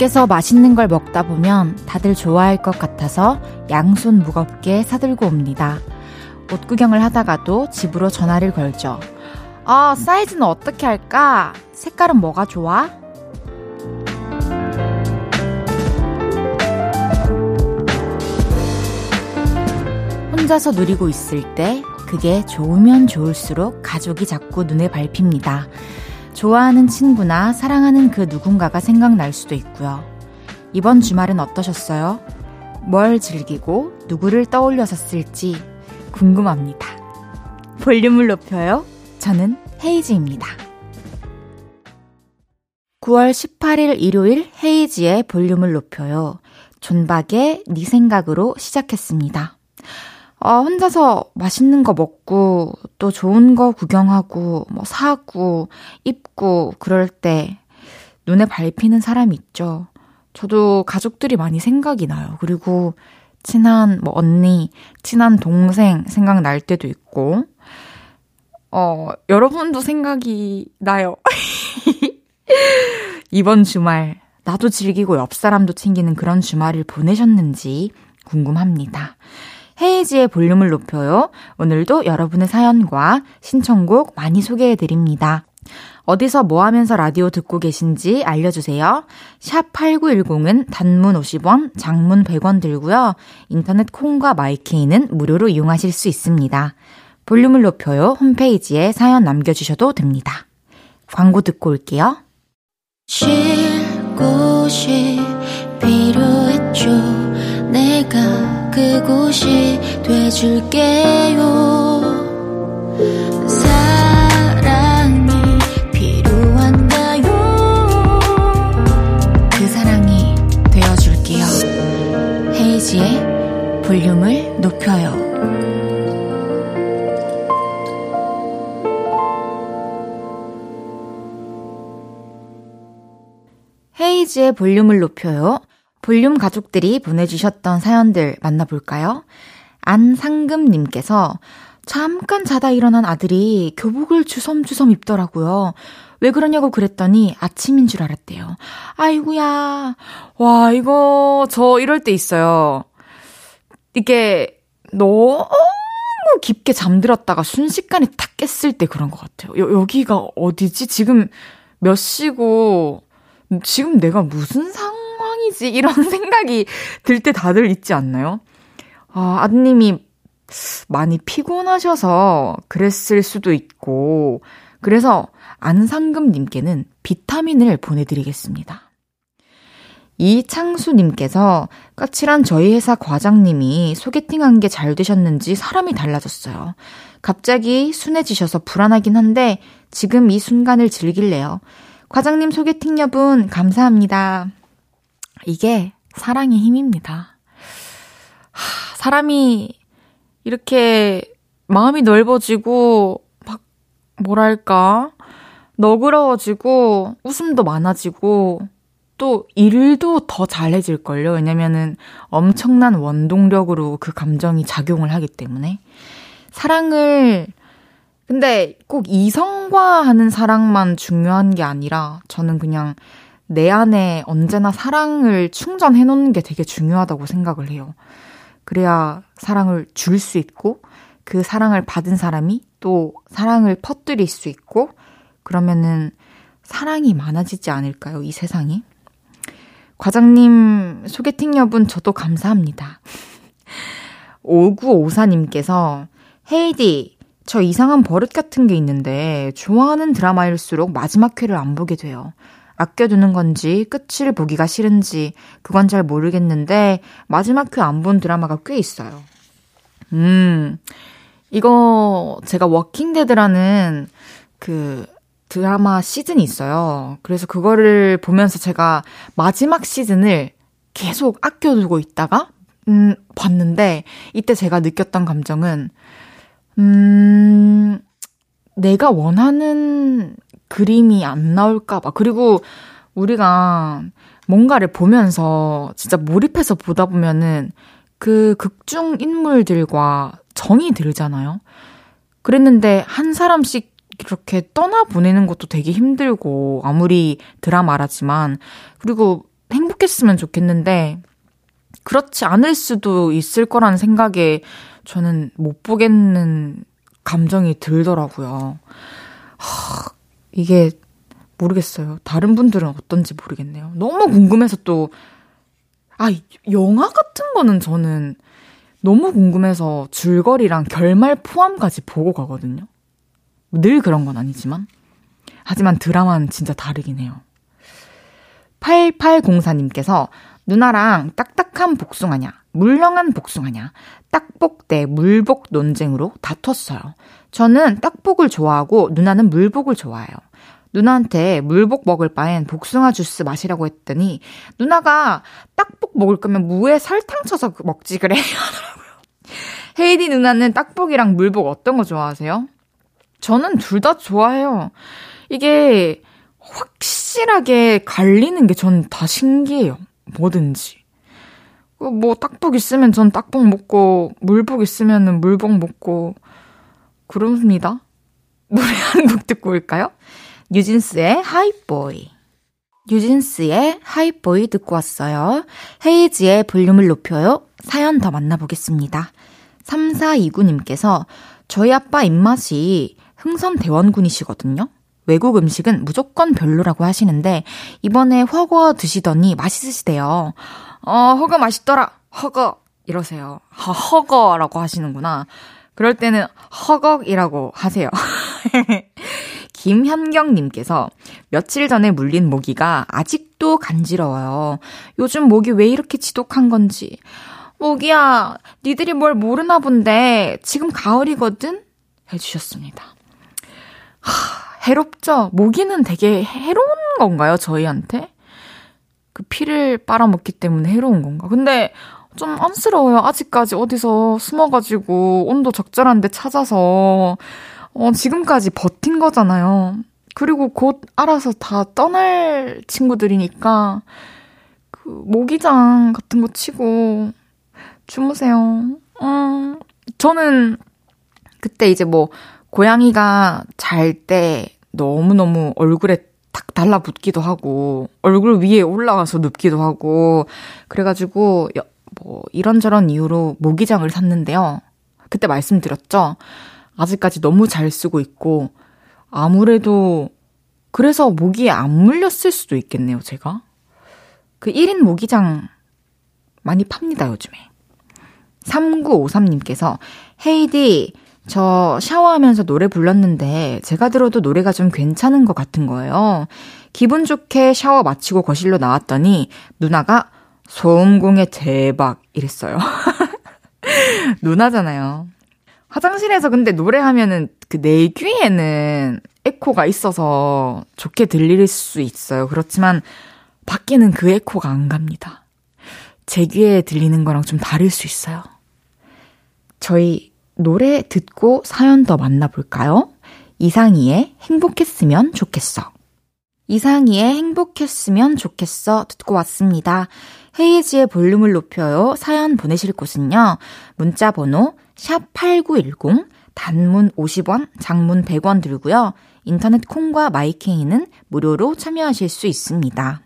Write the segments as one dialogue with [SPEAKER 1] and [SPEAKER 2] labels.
[SPEAKER 1] 밖에서 맛있는 걸 먹다 보면 다들 좋아할 것 같아서 양손 무겁게 사들고 옵니다. 옷 구경을 하다가도 집으로 전화를 걸죠. 아, 사이즈는 어떻게 할까? 색깔은 뭐가 좋아? 혼자서 누리고 있을 때 그게 좋으면 좋을수록 가족이 자꾸 눈에 밟힙니다. 좋아하는 친구나 사랑하는 그 누군가가 생각날 수도 있고요. 이번 주말은 어떠셨어요? 뭘 즐기고 누구를 떠올려서 쓸지 궁금합니다. 볼륨을 높여요. 저는 헤이즈입니다. 9월 18일 일요일 헤이지의 볼륨을 높여요. 존박의 네 생각으로 시작했습니다. 어, 혼자서 맛있는 거 먹고, 또 좋은 거 구경하고, 뭐 사고, 입고, 그럴 때 눈에 밟히는 사람이 있죠. 저도 가족들이 많이 생각이 나요. 그리고 친한 뭐 언니, 친한 동생 생각날 때도 있고, 어, 여러분도 생각이 나요. 이번 주말, 나도 즐기고 옆 사람도 챙기는 그런 주말을 보내셨는지 궁금합니다. 헤이지의 볼륨을 높여요. 오늘도 여러분의 사연과 신청곡 많이 소개해 드립니다. 어디서 뭐 하면서 라디오 듣고 계신지 알려주세요. 샵 8910은 단문 50원, 장문 100원 들고요. 인터넷 콩과 마이케이는 무료로 이용하실 수 있습니다. 볼륨을 높여요. 홈페이지에 사연 남겨주셔도 됩니다. 광고 듣고 올게요. 쉴 곳이 필요했죠. 내가 그곳이 돼줄게요. 그 사랑이 되어줄게요. 헤이지의 볼륨을 높여요. 헤이지의 볼륨을 높여요 볼륨 가족들이 보내주셨던 사연들 만나볼까요? 안상금님께서 잠깐 자다 일어난 아들이 교복을 주섬주섬 입더라고요. 왜 그러냐고 그랬더니 아침인 줄 알았대요. 아이구야. 와, 이거, 저 이럴 때 있어요. 이게 너무 깊게 잠들었다가 순식간에 탁 깼을 때 그런 것 같아요. 여, 여기가 어디지? 지금 몇 시고, 지금 내가 무슨 상 상황이지? 이런 생각이 들 때 다들 있지 않나요? 아, 아드님이 많이 피곤하셔서 그랬을 수도 있고, 그래서 안상금 님께는 비타민을 보내드리겠습니다. 이창수님께서 까칠한 저희 회사 과장님이 소개팅한 게 잘 되셨는지 사람이 달라졌어요. 갑자기 순해지셔서 불안하긴 한데 지금 이 순간을 즐길래요. 과장님 소개팅 여분 감사합니다. 이게 사랑의 힘입니다. 하, 사람이 이렇게 마음이 넓어지고, 막, 뭐랄까, 너그러워지고, 웃음도 많아지고, 또 일도 더 잘해질걸요. 왜냐면은 엄청난 원동력으로 그 감정이 작용을 하기 때문에. 사랑을, 근데 꼭 이성과 하는 사랑만 중요한 게 아니라, 저는 그냥 내 안에 언제나 사랑을 충전해 놓는 게 되게 중요하다고 생각을 해요. 그래야 사랑을 줄 수 있고 그 사랑을 받은 사람이 또 사랑을 퍼뜨릴 수 있고 그러면은 사랑이 많아지지 않을까요? 이 세상이. 과장님 소개팅 여분 저도 감사합니다. 5954님께서 헤이디 저 이상한 버릇 같은 게 있는데 좋아하는 드라마일수록 마지막 회를 안 보게 돼요. 아껴두는 건지 끝을 보기가 싫은지 그건 잘 모르겠는데 마지막 회안본 드라마가 꽤 있어요. 음, 이거 제가 Walking Dead라는 그 드라마 시즌이 있어요. 그래서 그거를 보면서 제가 마지막 시즌을 계속 아껴두고 있다가 음, 봤는데 이때 제가 느꼈던 감정은 음, 내가 원하는 그림이 안 나올까봐. 그리고 우리가 뭔가를 보면서 진짜 몰입해서 보다 보면은 그 극중 인물들과 정이 들잖아요. 그랬는데 한 사람씩 이렇게 떠나보내는 것도 되게 힘들고, 아무리 드라마라지만, 그리고 행복 행복했으면 좋겠는데, 그렇지 않을 수도 있을 거라는 생각에 저는 못 보겠는 감정이 들더라고요. 하, 이게 모르겠어요. 다른 분들은 어떤지 모르겠네요. 너무 궁금해서 또, 아, 영화 같은 거는 저는 너무 궁금해서 줄거리랑 결말 포함까지 보고 가거든요. 늘 그런 건 아니지만. 하지만 드라마는 진짜 다르긴 해요. 8804님께서 누나랑 딱딱한 복숭아냐, 물렁한 복숭아냐, 딱복 대 물복 논쟁으로 다퉜어요. 저는 딱복을 좋아하고 누나는 물복을 좋아해요. 누나한테 물복 먹을 바엔 복숭아 주스 마시라고 했더니 누나가 딱복 먹을 거면 무에 설탕 쳐서 먹지 그래 하더라고요. 헤이디 누나는 딱복이랑 물복 어떤 거 좋아하세요? 저는 둘 다 좋아해요. 이게 확실하게 갈리는 게 전 다 신기해요. 뭐든지. 뭐 딱복 있으면 전 딱복 먹고 물복 있으면 물복 먹고 그렇습니다. 노래 한 곡 듣고 올까요? 뉴진스의 하이보이. 뉴진스의 하이보이 듣고 왔어요. 헤이지의 볼륨을 높여요. 사연 더 만나보겠습니다. 3429님께서 저희 아빠 입맛이 흥선 대원군이시거든요. 외국 음식은 무조건 별로라고 하시는데 이번에 허거 드시더니 맛있으시대요. 어, 허거 맛있더라. 허거 이러세요. 허, 허거라고 하시는구나. 그럴 때는 허걱이라고 하세요. 김현경님께서 며칠 전에 물린 모기가 아직도 간지러워요. 요즘 모기 왜 이렇게 지독한 건지. 모기야, 니들이 뭘 모르나 본데 지금 가을이거든? 해주셨습니다. 하, 해롭죠? 모기는 되게 해로운 건가요, 저희한테? 그 피를 빨아먹기 때문에 해로운 건가? 근데 좀 안쓰러워요. 아직까지 어디서 숨어가지고 온도 적절한 데 찾아서 어, 지금까지 버틴 거잖아요. 그리고 곧 알아서 다 떠날 친구들이니까, 그, 모기장 같은 거 치고, 주무세요. 음, 저는, 그때 이제 뭐, 고양이가 잘 때 너무너무 얼굴에 탁 달라붙기도 하고, 얼굴 위에 올라가서 눕기도 하고, 그래가지고, 뭐, 이런저런 이유로 모기장을 샀는데요. 그때 말씀드렸죠? 아직까지 너무 잘 쓰고 있고, 아무래도, 그래서 모기에 안 물렸을 수도 있겠네요, 제가. 그 1인 모기장 많이 팝니다, 요즘에. 3953님께서, 헤이디, 저 샤워하면서 노래 불렀는데, 제가 들어도 노래가 좀 괜찮은 것 같은 거예요. 기분 좋게 샤워 마치고 거실로 나왔더니, 누나가 소음공에 대박, 이랬어요. 누나잖아요. 화장실에서 근데 노래하면은 그 내 귀에는 에코가 있어서 좋게 들릴 수 있어요. 그렇지만 밖에는 그 에코가 안 갑니다. 제 귀에 들리는 거랑 좀 다를 수 있어요. 저희 노래 듣고 사연 더 만나볼까요? 이상희의 행복했으면 좋겠어. 이상희의 행복했으면 좋겠어 듣고 왔습니다. 헤이지의 볼륨을 높여요. 사연 보내실 곳은요. 문자 번호 샵8910 단문 50원, 장문 100원 들고요. 인터넷 콩과 마이케이는 무료로 참여하실 수 있습니다.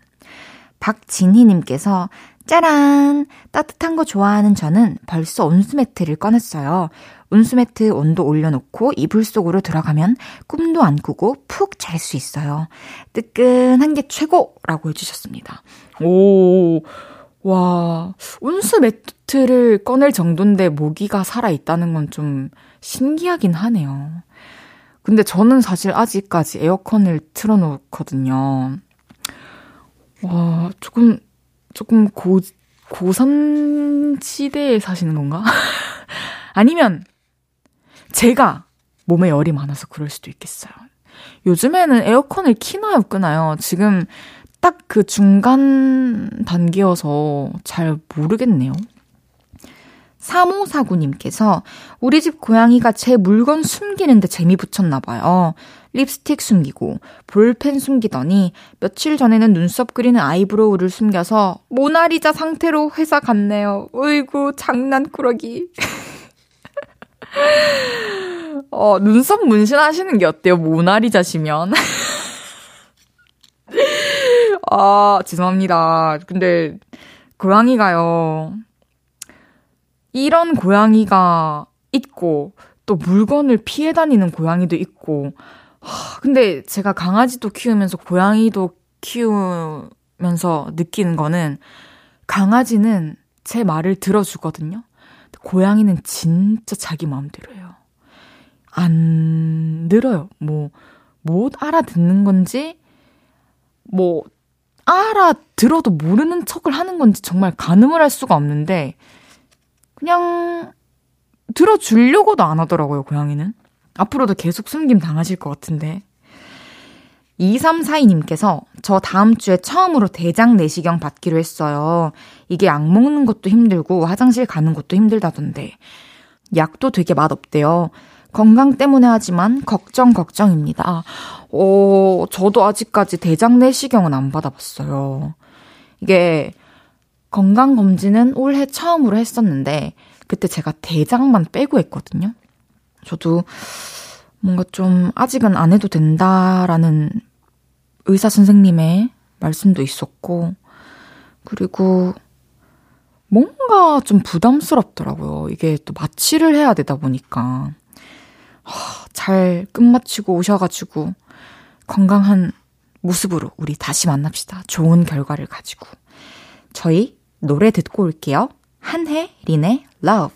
[SPEAKER 1] 박진희님께서 짜란! 따뜻한 거 좋아하는 저는 벌써 온수매트를 꺼냈어요. 온수매트 온도 올려놓고 이불 속으로 들어가면 꿈도 안 꾸고 푹 잘 수 있어요. 뜨끈한 게 최고 라고 해주셨습니다. 오, 와, 온수 매트를 꺼낼 정도인데 모기가 살아있다는 건 좀 신기하긴 하네요. 근데 저는 사실 아직까지 에어컨을 틀어놓거든요. 와, 조금, 조금 고, 고산지대에 사시는 건가? 아니면, 제가 몸에 열이 많아서 그럴 수도 있겠어요. 요즘에는 에어컨을 키나요, 끄나요? 지금 딱 그 중간 단계여서 잘 모르겠네요. 3549님께서 우리 집 고양이가 제 물건 숨기는데 재미 붙였나봐요. 립스틱 숨기고 볼펜 숨기더니 며칠 전에는 눈썹 그리는 eyebrow를 숨겨서 모나리자 상태로 회사 갔네요. 으이구 장난꾸러기. 어, 눈썹 문신하시는 게 어때요? 모나리자시면. 아, 죄송합니다. 근데, 고양이가요. 이런 고양이가 있고, 또 물건을 피해 다니는 고양이도 있고, 하, 근데 제가 강아지도 키우면서 고양이도 키우면서 느끼는 거는 강아지는 제 말을 들어주거든요. 고양이는 진짜 자기 마음대로 해요. 안 들어요. 뭐, 못 알아듣는 건지, 뭐, 알아들어도 모르는 척을 하는 건지 정말 가늠을 할 수가 없는데, 그냥, 들어주려고도 안 하더라고요, 고양이는. 앞으로도 계속 숨김 당하실 것 같은데. 2342님께서 저 다음 주에 처음으로 대장 내시경 받기로 했어요. 이게 약 먹는 것도 힘들고 화장실 가는 것도 힘들다던데. 약도 되게 맛없대요. 건강 때문에 하지만 걱정 걱정입니다. 어, 저도 아직까지 대장 내시경은 안 받아봤어요. 이게 건강 검진은 올해 처음으로 했었는데 그때 제가 대장만 빼고 했거든요. 저도 뭔가 좀 아직은 안 해도 된다라는 의사 선생님의 말씀도 있었고, 그리고 뭔가 좀 부담스럽더라고요. 이게 또 마취를 해야 되다 보니까. 잘 끝마치고 오셔가지고 건강한 모습으로 우리 다시 만납시다. 좋은 결과를 가지고. 저희 노래 듣고 올게요. 한해 린의 Love.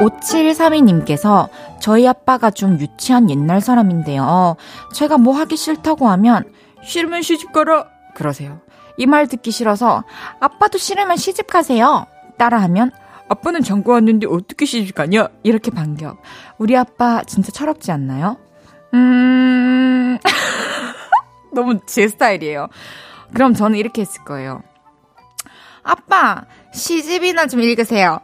[SPEAKER 1] 5732님께서 저희 아빠가 좀 유치한 옛날 사람인데요. 제가 뭐 하기 싫다고 하면 싫으면 시집 가라 그러세요. 이 말 듣기 싫어서 아빠도 싫으면 시집 가세요. 따라하면 아빠는 잠깐 왔는데 어떻게 시집 가냐? 이렇게 반격. 우리 아빠 진짜 철없지 않나요? 음, 너무 제 스타일이에요. 그럼 저는 이렇게 했을 거예요. 아빠, 시집이나 좀 읽으세요.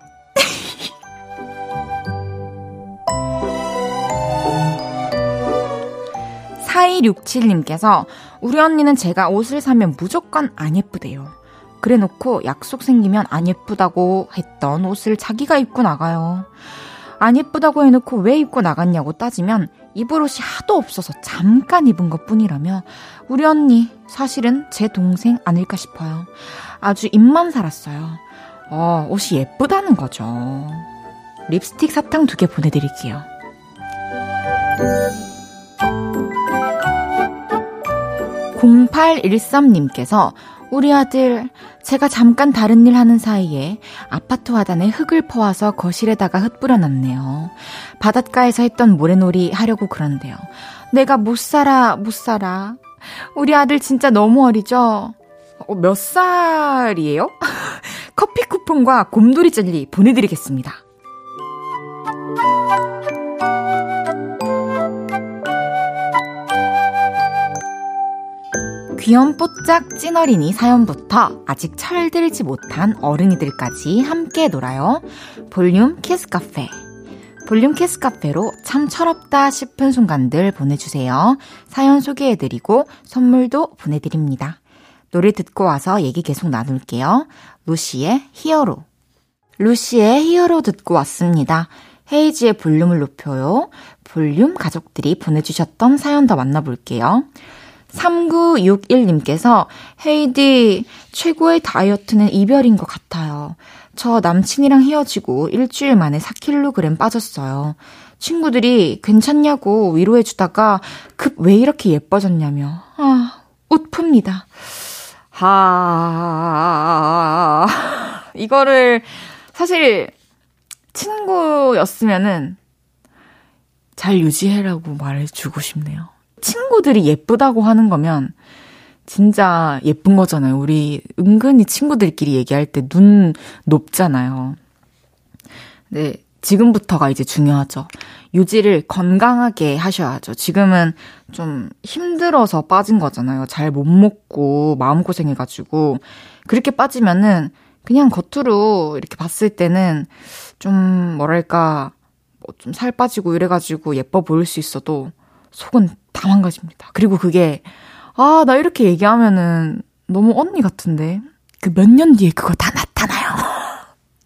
[SPEAKER 1] 4267님께서 우리 언니는 제가 옷을 사면 무조건 안 예쁘대요. 그래 놓고 약속 생기면 안 예쁘다고 했던 옷을 자기가 입고 나가요. 안 예쁘다고 해놓고 왜 입고 나갔냐고 따지면 입을 옷이 하도 없어서 잠깐 입은 것 뿐이라며 우리 언니 사실은 제 동생 아닐까 싶어요. 아주 입만 살았어요. 어, 옷이 예쁘다는 거죠. 립스틱 사탕 두 개 보내드릴게요. 0813님께서 우리 아들, 제가 잠깐 다른 일 하는 사이에 아파트 화단에 흙을 퍼와서 거실에다가 흩뿌려 놨네요. 바닷가에서 했던 모래놀이 하려고 그런데요. 내가 못 살아, 못 살아. 우리 아들 진짜 너무 어리죠? 어, 몇 살이에요? 커피 쿠폰과 곰돌이 젤리 보내드리겠습니다. 귀염뽀짝 찐어린이 사연부터 아직 철들지 못한 어른이들까지 함께 놀아요. 볼륨 키스 카페. 볼륨 키스 카페로 참 철없다 싶은 순간들 보내주세요. 사연 소개해드리고 선물도 보내드립니다. 노래 듣고 와서 얘기 계속 나눌게요. 루시의 히어로. 루시의 히어로 듣고 왔습니다. 헤이즈의 볼륨을 높여요. 볼륨 가족들이 보내주셨던 사연 더 만나볼게요. 3961님께서 헤이디 최고의 다이어트는 이별인 것 같아요. 저 남친이랑 헤어지고 일주일 만에 4kg 빠졌어요. 친구들이 괜찮냐고 위로해 주다가 급 왜 이렇게 예뻐졌냐며. 아, 웃픕니다. 하, 이거를 사실 친구였으면은 잘 유지해라고 말해주고 싶네요. 친구들이 예쁘다고 하는 거면 진짜 예쁜 거잖아요. 우리 은근히 친구들끼리 얘기할 때 눈 높잖아요. 네, 지금부터가 이제 중요하죠. 유지를 건강하게 하셔야죠. 지금은 좀 힘들어서 빠진 거잖아요. 잘 못 먹고 마음고생해가지고. 그렇게 빠지면은 그냥 겉으로 이렇게 봤을 때는 좀 뭐랄까, 뭐 좀 살 빠지고 이래가지고 예뻐 보일 수 있어도 속은 다 망가집니다. 그리고 그게, 아, 나 이렇게 얘기하면은 너무 언니 같은데. 그 몇 년 뒤에 그거 다 나타나요.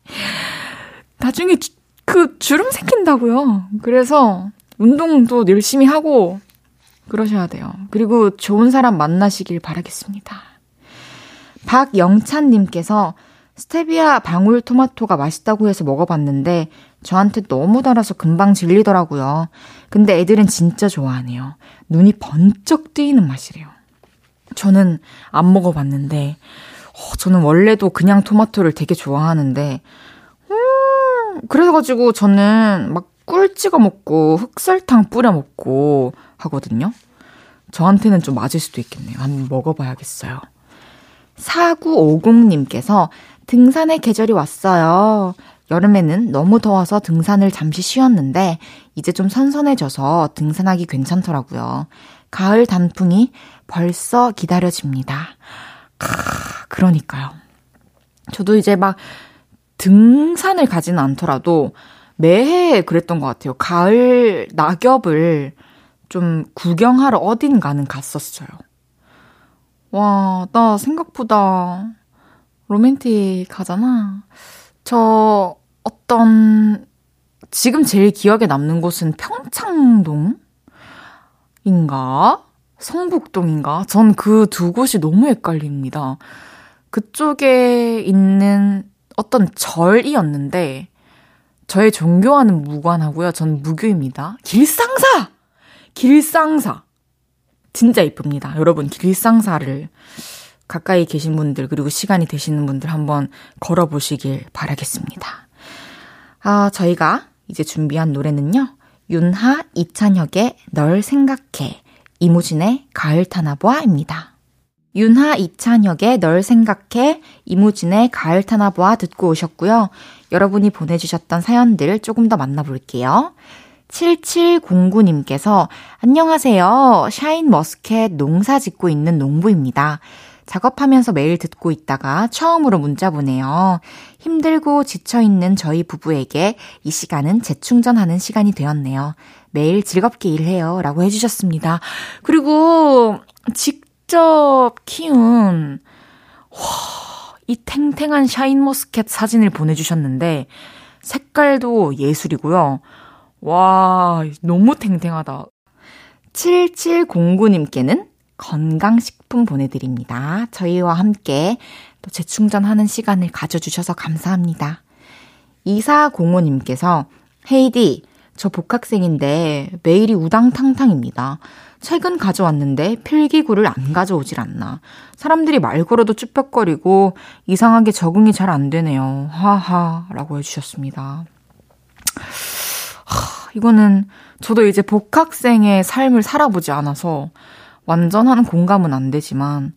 [SPEAKER 1] 나중에 그 주름 생긴다고요. 그래서 운동도 열심히 하고 그러셔야 돼요. 그리고 좋은 사람 만나시길 바라겠습니다. 박영찬님께서 스테비아 방울 토마토가 맛있다고 해서 먹어봤는데 저한테 너무 달아서 금방 질리더라고요. 근데 애들은 진짜 좋아하네요. 눈이 번쩍 뜨이는 맛이래요. 저는 안 먹어봤는데, 어, 저는 원래도 그냥 토마토를 되게 좋아하는데, 그래가지고 저는 막 꿀 찍어 먹고 흑설탕 뿌려 먹고 하거든요. 저한테는 좀 맞을 수도 있겠네요. 한번 먹어봐야겠어요. 4950님께서 등산의 계절이 왔어요. 여름에는 너무 더워서 등산을 잠시 쉬었는데 이제 좀 선선해져서 등산하기 괜찮더라고요. 가을 단풍이 벌써 기다려집니다. 크, 그러니까요. 저도 이제 막 등산을 가지는 않더라도 매해 그랬던 것 같아요. 가을 낙엽을 좀 구경하러 어딘가는 갔었어요. 와, 나 생각보다 로맨틱하잖아. 저 어떤 지금 제일 기억에 남는 곳은 평창동인가? 성북동인가? 전 그 두 곳이 너무 헷갈립니다. 그쪽에 있는 어떤 절이었는데 저의 종교와는 무관하고요. 전 무교입니다. 길상사! 길상사! 진짜 이쁩니다. 여러분, 길상사를 가까이 계신 분들, 그리고 시간이 되시는 분들 한번 걸어보시길 바라겠습니다. 아, 저희가 이제 준비한 노래는요. 윤하 이찬혁의 널 생각해, 이무진의 가을 타나보아입니다. 윤하 이찬혁의 널 생각해 이무진의 가을 타나보아 듣고 오셨고요. 여러분이 보내주셨던 사연들 조금 더 만나볼게요. 7709님께서 안녕하세요. 샤인 머스켓 농사 짓고 있는 농부입니다. 작업하면서 매일 듣고 있다가 처음으로 문자 보내요. 힘들고 지쳐있는 저희 부부에게 이 시간은 재충전하는 시간이 되었네요. 매일 즐겁게 일해요. 라고 해주셨습니다. 그리고 직 직접 키운, 와, 이 탱탱한 샤인머스켓 사진을 보내주셨는데, 색깔도 예술이고요. 와, 너무 탱탱하다. 7709님께는 건강식품 보내드립니다. 저희와 함께 또 재충전하는 시간을 가져주셔서 감사합니다. 2405님께서 헤이디, 저 복학생인데 매일이 우당탕탕입니다. 책은 가져왔는데 필기구를 안 가져오질 않나. 사람들이 말 걸어도 쭈뼛거리고 이상하게 적응이 잘 안 되네요. 하하. 라고 해주셨습니다. 하, 이거는 저도 이제 복학생의 삶을 살아보지 않아서 완전한 공감은 안 되지만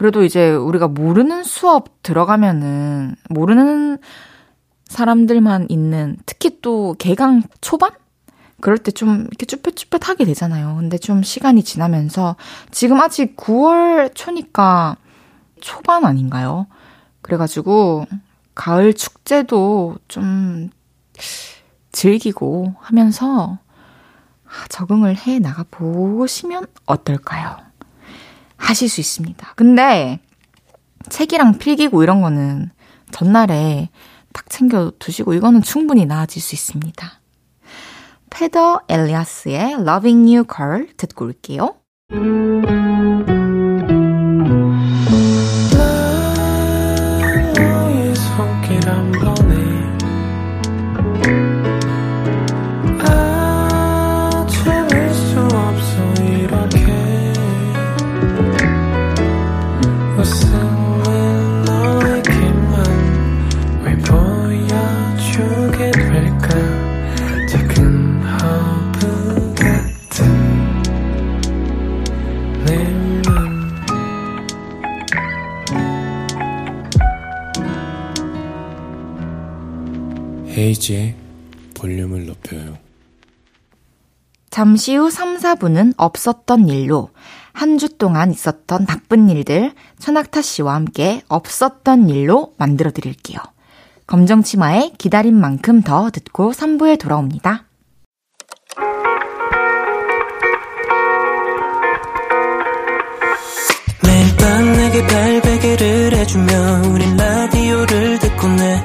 [SPEAKER 1] 그래도 이제 우리가 모르는 수업 들어가면은 모르는 사람들만 있는 특히 또 개강 초반 그럴 때 좀 이렇게 쭈뼛쭈뼛하게 되잖아요. 근데 좀 시간이 지나면서 지금 아직 9월 초니까 초반 아닌가요? 그래가지고 가을 축제도 좀 즐기고 하면서 적응을 해 나가 보시면 어떨까요? 하실 수 있습니다. 근데 책이랑 필기고 이런 거는 전날에 딱 챙겨 두시고 이거는 충분히 나아질 수 있습니다. 페더 엘리아스의 Loving You Girl 듣고 올게요.
[SPEAKER 2] 헤이지의 볼륨을 높여요.
[SPEAKER 1] 잠시 후 3, 4분은 없었던 일로 한 주 동안 있었던 바쁜 일들 천학타 씨와 함께 없었던 일로 만들어 드릴게요. 검정 치마의 기다린 만큼 더 듣고 3부에 돌아옵니다.
[SPEAKER 3] 매일 밤 내게 발베개를 해주며 우린 라디오를 듣고 내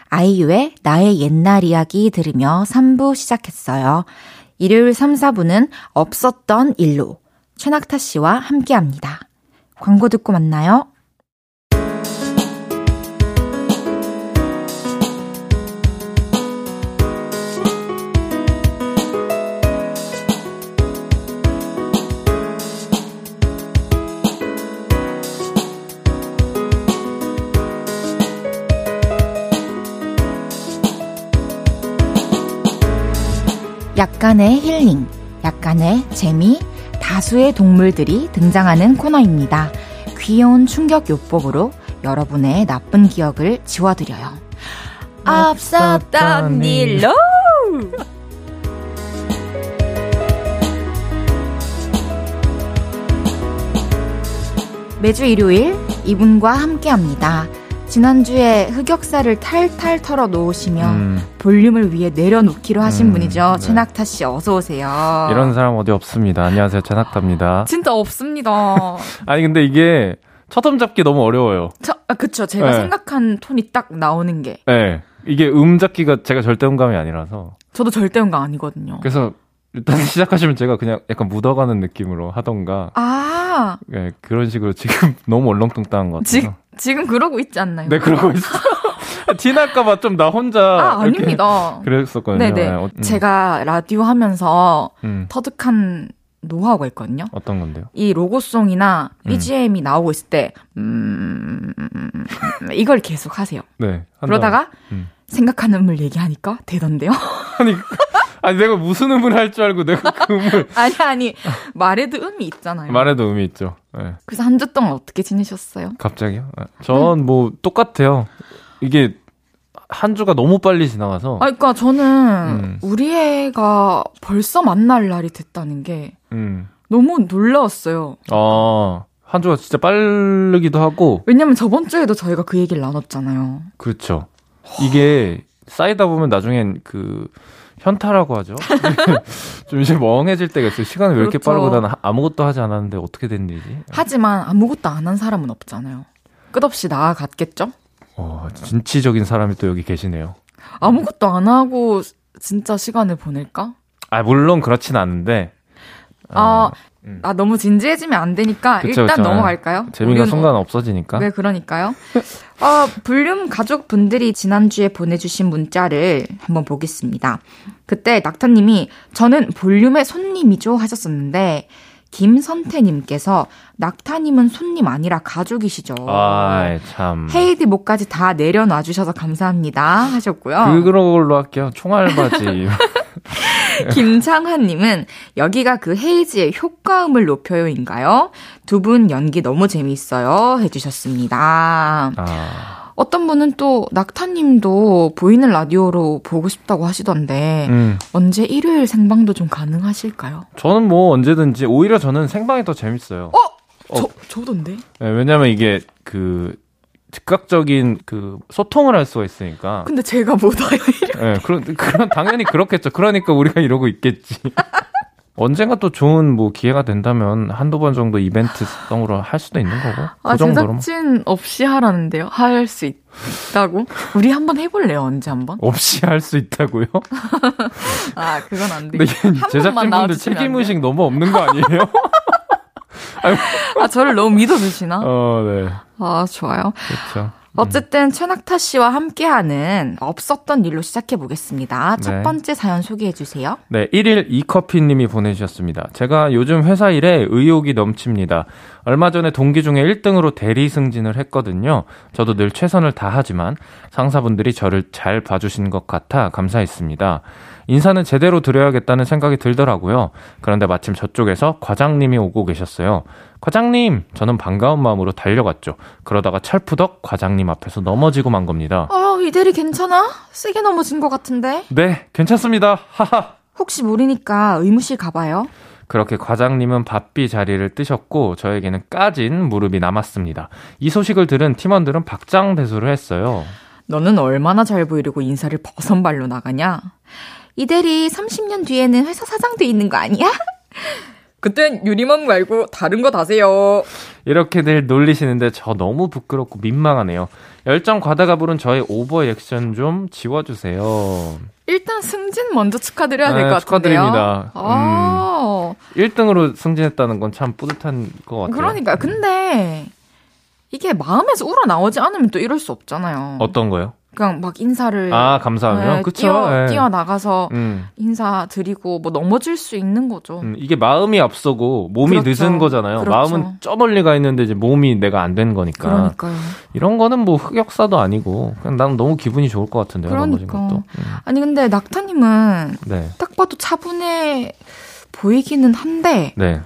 [SPEAKER 1] 아이유의 나의 옛날 이야기 들으며 3부 시작했어요. 일요일 3, 4부는 없었던 일로 최낙타 씨와 함께 합니다. 광고 듣고 만나요. 약간의 힐링, 약간의 재미, 다수의 동물들이 등장하는 코너입니다. 귀여운 충격 요법으로 여러분의 나쁜 기억을 지워드려요. 없었던 일로! 매주 일요일 이분과 함께 합니다. 지난주에 흑역사를 탈탈 털어 놓으시며
[SPEAKER 4] 음,
[SPEAKER 1] 볼륨을 위해 내려놓기로 하신
[SPEAKER 4] 음,
[SPEAKER 1] 분이죠.
[SPEAKER 4] 네.
[SPEAKER 1] 최낙타 씨 어서 오세요.
[SPEAKER 4] 이런 사람 어디 없습니다. 안녕하세요, 최낙타입니다.
[SPEAKER 1] 진짜 없습니다.
[SPEAKER 4] 아니 근데 이게 첫음 잡기 너무 어려워요.
[SPEAKER 1] 저, 아, 그쵸. 제가
[SPEAKER 4] 네.
[SPEAKER 1] 생각한 톤이 딱 나오는 게.
[SPEAKER 4] 네, 이게 음 잡기가 제가 절대 음감이 아니라서
[SPEAKER 1] 저도 절대 음감 아니거든요.
[SPEAKER 4] 그래서 일단 시작하시면 제가 그냥 약간 묻어가는 느낌으로 하던가
[SPEAKER 1] 아,
[SPEAKER 4] 예, 그런 식으로 지금 너무 얼렁뚱땅한 것 같아요.
[SPEAKER 1] 지, 지금 그러고 있지 않나요?
[SPEAKER 4] 네 그러고 있어. 티날까봐 좀 나 혼자
[SPEAKER 1] 아, 아닙니다.
[SPEAKER 4] 그랬었거든요.
[SPEAKER 1] 네네.
[SPEAKER 4] 네, 어, 음,
[SPEAKER 1] 제가 라디오 하면서
[SPEAKER 4] 음,
[SPEAKER 1] 터득한 노하우가 있거든요.
[SPEAKER 4] 어떤 건데요?
[SPEAKER 1] 이 로고송이나
[SPEAKER 4] 음.
[SPEAKER 1] BGM이 나오고 있을 때, 음, 이걸 계속 하세요.
[SPEAKER 4] 네. 한
[SPEAKER 1] 그러다가
[SPEAKER 4] 음.
[SPEAKER 1] 생각하는 음을 얘기하니까 되던데요?
[SPEAKER 4] 아니 아니 내가 무슨 음을 할 줄 알고 내가 그 음을
[SPEAKER 1] 아니, 아니. 말에도 음이 있잖아요.
[SPEAKER 4] 말해도 음이 있죠. 네.
[SPEAKER 1] 그래서 한 주 동안 어떻게 지내셨어요?
[SPEAKER 4] 갑자기요? 아, 전뭐 똑같아요. 이게 한 주가 너무 빨리 지나가서
[SPEAKER 1] 아, 그니까 저는
[SPEAKER 4] 음.
[SPEAKER 1] 우리 애가 벌써 만날 날이 됐다는 게
[SPEAKER 4] 음.
[SPEAKER 1] 너무 놀라웠어요.
[SPEAKER 4] 아, 한 주가 진짜 빠르기도 하고
[SPEAKER 1] 왜냐면 저번 주에도 저희가 그 얘기를 나눴잖아요.
[SPEAKER 4] 그렇죠. 이게 쌓이다 보면 나중엔 그 현타라고 하죠. 좀 이제 멍해질 때가 있어요. 시간이 왜 이렇게
[SPEAKER 1] 그렇죠.
[SPEAKER 4] 빠르고 나는 아무것도 하지 않았는데 어떻게 된 일이지?
[SPEAKER 1] 하지만 아무것도 안 한 사람은 없잖아요. 끝없이 나아갔겠죠?
[SPEAKER 4] 어, 진취적인 사람이 또 여기 계시네요.
[SPEAKER 1] 아무것도 안 하고 진짜 시간을 보낼까?
[SPEAKER 4] 아, 물론 그렇진 않은데.
[SPEAKER 1] 아,
[SPEAKER 4] 어, 음.
[SPEAKER 1] 아 너무 진지해지면 안 되니까
[SPEAKER 4] 그쵸,
[SPEAKER 1] 일단
[SPEAKER 4] 그쵸.
[SPEAKER 1] 넘어갈까요?
[SPEAKER 4] 재미가 순간 없어지니까.
[SPEAKER 1] 네, 그러니까요. 어, 볼륨 가족분들이 지난주에 보내주신 문자를 한번 보겠습니다. 그때 낙타님이 저는 볼륨의 손님이죠 하셨었는데 김선태님께서 낙타님은 손님 아니라 가족이시죠.
[SPEAKER 4] 아, 참.
[SPEAKER 1] 헤이디 목까지 다 내려놔 주셔서 감사합니다 하셨고요.
[SPEAKER 4] 그런 걸로 할게요. 총알바지.
[SPEAKER 1] 김창환님은 여기가 그 헤이즈의 효과음을 높여요인가요? 두 분 연기 너무 재미있어요 해주셨습니다.
[SPEAKER 4] 아,
[SPEAKER 1] 어떤 분은 또 낙타님도 보이는 라디오로 보고 싶다고 하시던데
[SPEAKER 4] 음.
[SPEAKER 1] 언제 일요일 생방도 좀 가능하실까요?
[SPEAKER 4] 저는 뭐 언제든지 오히려 저는 생방이 더 재밌어요. 어.
[SPEAKER 1] 저 저던데.
[SPEAKER 4] 네, 왜냐면 이게 그 즉각적인 그 소통을 할 수가 있으니까.
[SPEAKER 1] 근데 제가 못 와요.
[SPEAKER 4] 예, 그런 그런 당연히 그렇겠죠. 그러니까 우리가 이러고 있겠지. 언젠가 또 좋은 뭐 기회가 된다면 한두 번 정도 이벤트성으로 할 수도 있는 거고. 그
[SPEAKER 1] 아
[SPEAKER 4] 정도로 뭐.
[SPEAKER 1] 제작진 없이 하라는데요. 할 수 있다고? 우리 한번 해볼래요. 언제 한번?
[SPEAKER 4] 없이 할 수 있다고요?
[SPEAKER 1] 아 그건 안 돼.
[SPEAKER 4] 제작진분들 책임 의식 너무 없는 거 아니에요?
[SPEAKER 1] 아 저를 너무 믿어주시나?
[SPEAKER 4] 어, 네.
[SPEAKER 1] 아 좋아요.
[SPEAKER 4] 그렇죠.
[SPEAKER 1] 어쨌든 최낙타 씨와 함께하는 없었던 일로 시작해 보겠습니다. 첫
[SPEAKER 4] 네.
[SPEAKER 1] 번째 사연 소개해 주세요.
[SPEAKER 4] 네, 1일 이커피 님이 보내주셨습니다. 제가 요즘 회사 일에 의욕이 넘칩니다. 얼마 전에 동기 중에 1등으로 대리 승진을 했거든요. 저도 늘 최선을 다하지만 상사분들이 저를 잘 봐주신 것 같아 감사했습니다. 인사는 제대로 드려야겠다는 생각이 들더라고요. 그런데 마침 저쪽에서 과장님이 오고 계셨어요. 과장님! 저는 반가운 마음으로 달려갔죠. 그러다가 찰푸덕 과장님 앞에서 넘어지고 만 겁니다.
[SPEAKER 1] 아, 이 대리 괜찮아? 세게 넘어진 것 같은데?
[SPEAKER 4] 네, 괜찮습니다. 하하!
[SPEAKER 1] 혹시 모르니까 의무실 가봐요.
[SPEAKER 4] 그렇게 과장님은 바삐 자리를 뜨셨고 저에게는 까진 무릎이 남았습니다. 이 소식을 들은 팀원들은 박장대소를 했어요.
[SPEAKER 1] 너는 얼마나 잘 보이려고 인사를 버선발로 나가냐? 이 대리 30년 뒤에는 회사 사장도 있는 거 아니야? 그땐 유리만 말고 다른 거 다세요.
[SPEAKER 4] 이렇게들 놀리시는데 저 너무 부끄럽고 민망하네요. 열정 과다가 부른 저의 오버 액션 좀 지워주세요.
[SPEAKER 1] 일단 승진 먼저 축하드려야 될
[SPEAKER 4] 네,
[SPEAKER 1] 것 같은데요.
[SPEAKER 4] 축하드립니다.
[SPEAKER 1] 아,
[SPEAKER 4] 1등으로 승진했다는 건 참 뿌듯한 것 같아요.
[SPEAKER 1] 그러니까 근데 이게 마음에서 우러나오지 않으면 또 이럴 수 없잖아요.
[SPEAKER 4] 어떤 거요?
[SPEAKER 1] 그냥 막 인사를
[SPEAKER 4] 아, 감사하면?
[SPEAKER 1] 네,
[SPEAKER 4] 그쵸.
[SPEAKER 1] 뛰어,
[SPEAKER 4] 네.
[SPEAKER 1] 뛰어 나가서
[SPEAKER 4] 음,
[SPEAKER 1] 인사 드리고 뭐 넘어질 수 있는 거죠.
[SPEAKER 4] 음, 이게 마음이 앞서고 몸이
[SPEAKER 1] 그렇죠.
[SPEAKER 4] 늦은 거잖아요.
[SPEAKER 1] 그렇죠.
[SPEAKER 4] 마음은 저 멀리 가 있는데 이제 몸이 내가 안 된 거니까.
[SPEAKER 1] 그러니까요.
[SPEAKER 4] 이런 거는 뭐 흑역사도 아니고 그냥 난 너무 기분이 좋을 것 같은데요. 넘어진
[SPEAKER 1] 그러니까.
[SPEAKER 4] 것도. 음,
[SPEAKER 1] 아니 근데 낙타님은
[SPEAKER 4] 네,
[SPEAKER 1] 딱 봐도 차분해 보이기는 한데
[SPEAKER 4] 네.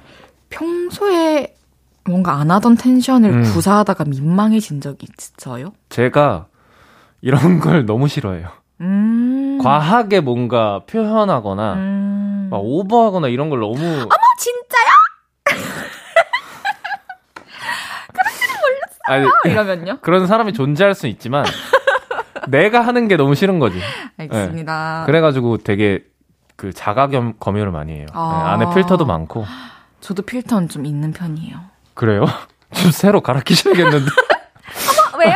[SPEAKER 1] 평소에 뭔가 안 하던 텐션을
[SPEAKER 4] 음.
[SPEAKER 1] 구사하다가 민망해진 적이 있어요?
[SPEAKER 4] 제가 이런 걸 너무 싫어해요.
[SPEAKER 1] 음.
[SPEAKER 4] 과하게 뭔가 표현하거나
[SPEAKER 1] 음.
[SPEAKER 4] 막 오버하거나 이런 걸 너무
[SPEAKER 1] 어, 진짜요?
[SPEAKER 4] 아니
[SPEAKER 1] 이러면요?
[SPEAKER 4] 그런 사람이 존재할 수는 있지만 내가 하는 게 너무 싫은 거지.
[SPEAKER 1] 알겠습니다.
[SPEAKER 4] 그래가지고 되게 그 자가 겸 검열을 많이 해요.
[SPEAKER 1] 아.
[SPEAKER 4] 네, 안에 필터도 많고
[SPEAKER 1] 저도 필터는 좀 있는 편이에요.
[SPEAKER 4] 그래요? 좀 새로 갈아 끼셔야겠는데.
[SPEAKER 1] 왜요?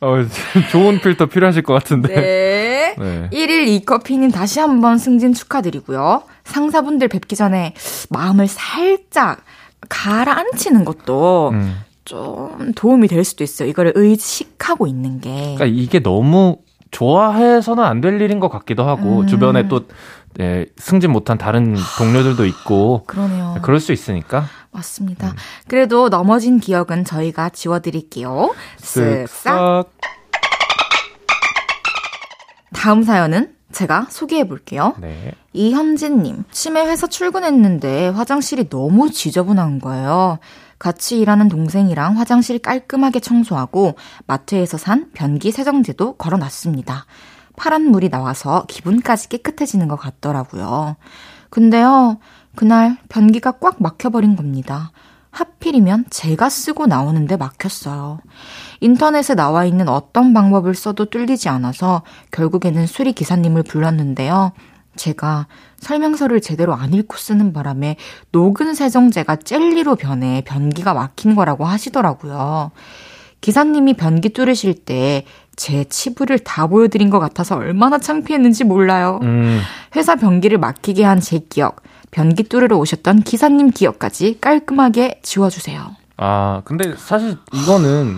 [SPEAKER 4] 어, 좋은 필터 필요하실 것 같은데.
[SPEAKER 1] 네.
[SPEAKER 4] 네.
[SPEAKER 1] 1일 이커피님 다시 한번 승진 축하드리고요. 상사분들 뵙기 전에 마음을 살짝 가라앉히는 것도
[SPEAKER 4] 음.
[SPEAKER 1] 좀 도움이 될 수도 있어요. 이거를 의식하고 있는 게.
[SPEAKER 4] 그러니까 이게 너무 좋아해서는 안 될 일인 것 같기도 하고
[SPEAKER 1] 음.
[SPEAKER 4] 주변에 또 예, 승진 못한 다른 동료들도 있고
[SPEAKER 1] 그러네요.
[SPEAKER 4] 그럴 수 있으니까
[SPEAKER 1] 맞습니다. 그래도 넘어진 기억은 저희가 지워드릴게요. 쓱싹 다음 사연은 제가 소개해 볼게요.
[SPEAKER 4] 네.
[SPEAKER 1] 이현진님, 치매 회사 출근했는데 화장실이 너무 지저분한 거예요. 같이 일하는 동생이랑 화장실 깔끔하게 청소하고 마트에서 산 변기 세정제도 걸어놨습니다. 파란 물이 나와서 기분까지 깨끗해지는 것 같더라고요. 근데요, 그날 변기가 꽉 막혀버린 겁니다. 하필이면 제가 쓰고 나오는데 막혔어요. 인터넷에 나와 있는 어떤 방법을 써도 뚫리지 않아서 결국에는 수리 기사님을 불렀는데요. 제가 설명서를 제대로 안 읽고 쓰는 바람에 녹은 세정제가 젤리로 변해 변기가 막힌 거라고 하시더라고요. 기사님이 변기 뚫으실 때 제 치부를 다 보여드린 것 같아서 얼마나 창피했는지 몰라요.
[SPEAKER 4] 음,
[SPEAKER 1] 회사 변기를 막히게 한 제 기억, 변기 뚫으러 오셨던 기사님 기억까지 깔끔하게 지워주세요.
[SPEAKER 4] 아 근데 사실 이거는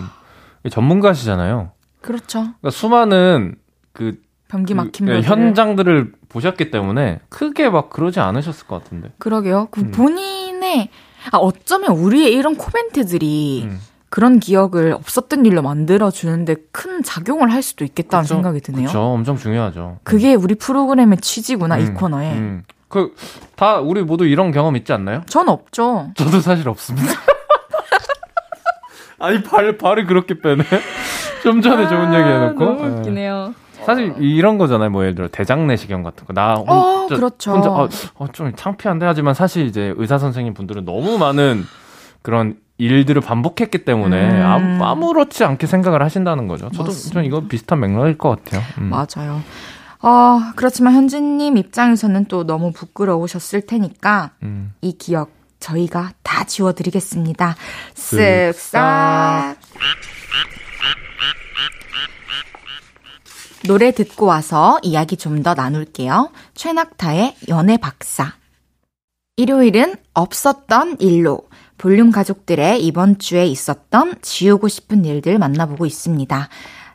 [SPEAKER 4] 전문가시잖아요.
[SPEAKER 1] 그렇죠.
[SPEAKER 4] 그러니까 수많은 그,
[SPEAKER 1] 변기
[SPEAKER 4] 그,
[SPEAKER 1] 막힌
[SPEAKER 4] 예,
[SPEAKER 1] 걸
[SPEAKER 4] 현장들을 보셨기 때문에 크게 막 그러지 않으셨을 것 같은데.
[SPEAKER 1] 그러게요. 그
[SPEAKER 4] 음.
[SPEAKER 1] 본인의 아 어쩌면 우리의 이런 코멘트들이
[SPEAKER 4] 음.
[SPEAKER 1] 그런 기억을 없었던 일로 만들어 주는데 큰 작용을 할 수도 있겠다는
[SPEAKER 4] 그쵸?
[SPEAKER 1] 생각이 드네요.
[SPEAKER 4] 그렇죠. 엄청 중요하죠.
[SPEAKER 1] 그게 우리 프로그램의 취지구나 이
[SPEAKER 4] 음,
[SPEAKER 1] 코너에.
[SPEAKER 4] 음. 그, 다, 우리 모두 이런 경험 있지 않나요?
[SPEAKER 1] 전 없죠.
[SPEAKER 4] 저도 사실 없습니다. 아니, 발, 발을 그렇게 빼네? 좀 전에 좋은 얘기 해놓고.
[SPEAKER 1] 아, 너무
[SPEAKER 4] 예.
[SPEAKER 1] 웃기네요.
[SPEAKER 4] 사실 이런 거잖아요. 뭐 예를 들어 대장내시경 같은 거. 나
[SPEAKER 1] 어,
[SPEAKER 4] 혼자,
[SPEAKER 1] 그렇죠.
[SPEAKER 4] 혼자 어, 어, 좀 창피한데 하지만 사실 이제 의사 선생님 분들은 너무 많은 그런 일들을 반복했기 때문에
[SPEAKER 1] 음.
[SPEAKER 4] 아무, 아무렇지 않게 생각을 하신다는 거죠. 저도
[SPEAKER 1] 맞습니다.
[SPEAKER 4] 좀 이거 비슷한 맥락일 것 같아요. 음.
[SPEAKER 1] 맞아요. 어, 그렇지만 현진님 입장에서는 또 너무 부끄러우셨을 테니까
[SPEAKER 4] 음.
[SPEAKER 1] 이 기억 저희가 다 지워드리겠습니다.
[SPEAKER 4] 쓱싹.
[SPEAKER 1] 쓱싹. 노래 듣고 와서 이야기 좀 더 나눌게요. 최낙타의 연애 박사. 일요일은 없었던 일로 볼륨 가족들의 이번 주에 있었던 지우고 싶은 일들 만나보고 있습니다.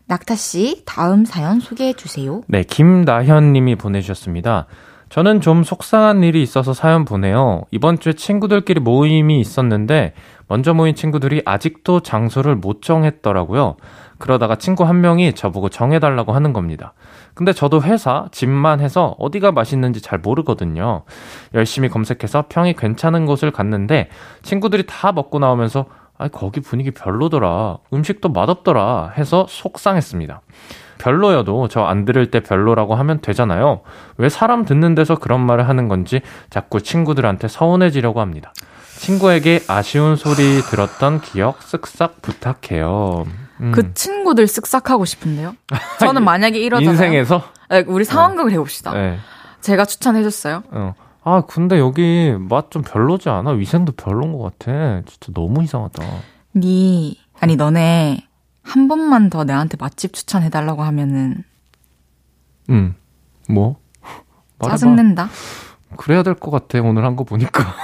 [SPEAKER 1] 낙타 씨, 다음 사연 소개해 주세요.
[SPEAKER 4] 네, 김나현 님이 보내주셨습니다. 저는 좀 속상한 일이 있어서 사연 보내요. 이번 주에 친구들끼리 모임이 있었는데 먼저 모인 친구들이 아직도 장소를 못 정했더라고요. 그러다가 친구 한 명이 저보고 정해달라고 하는 겁니다. 근데 저도 회사, 집만 해서 어디가 맛있는지 잘 모르거든요. 열심히 검색해서 평이 괜찮은 곳을 갔는데 친구들이 다 먹고 나오면서 아 거기 분위기 별로더라. 음식도 맛없더라. 해서 속상했습니다. 별로여도 저 안 들을 때 별로라고 하면 되잖아요. 왜 사람 듣는 데서 그런 말을 하는 건지 자꾸 친구들한테 서운해지려고 합니다. 친구에게 아쉬운 소리 들었던 기억 쓱싹 부탁해요.
[SPEAKER 1] 음. 그 친구들 쓱싹하고 싶은데요. 저는 만약에 이러잖아요.
[SPEAKER 4] 인생에서?
[SPEAKER 1] 네, 우리 상황극을 네. 해봅시다. 네. 제가 추천해줬어요.
[SPEAKER 4] 어. 아, 근데 여기 맛 좀 별로지 않아? 위생도 별론 것 같아. 진짜 너무 이상하다.
[SPEAKER 1] 니, 아니, 너네 한 번만 더 내한테 맛집 추천해달라고 하면은.
[SPEAKER 4] 응. 뭐?
[SPEAKER 1] 짜증낸다.
[SPEAKER 4] 그래야 될 것 같아, 오늘 한 거 보니까.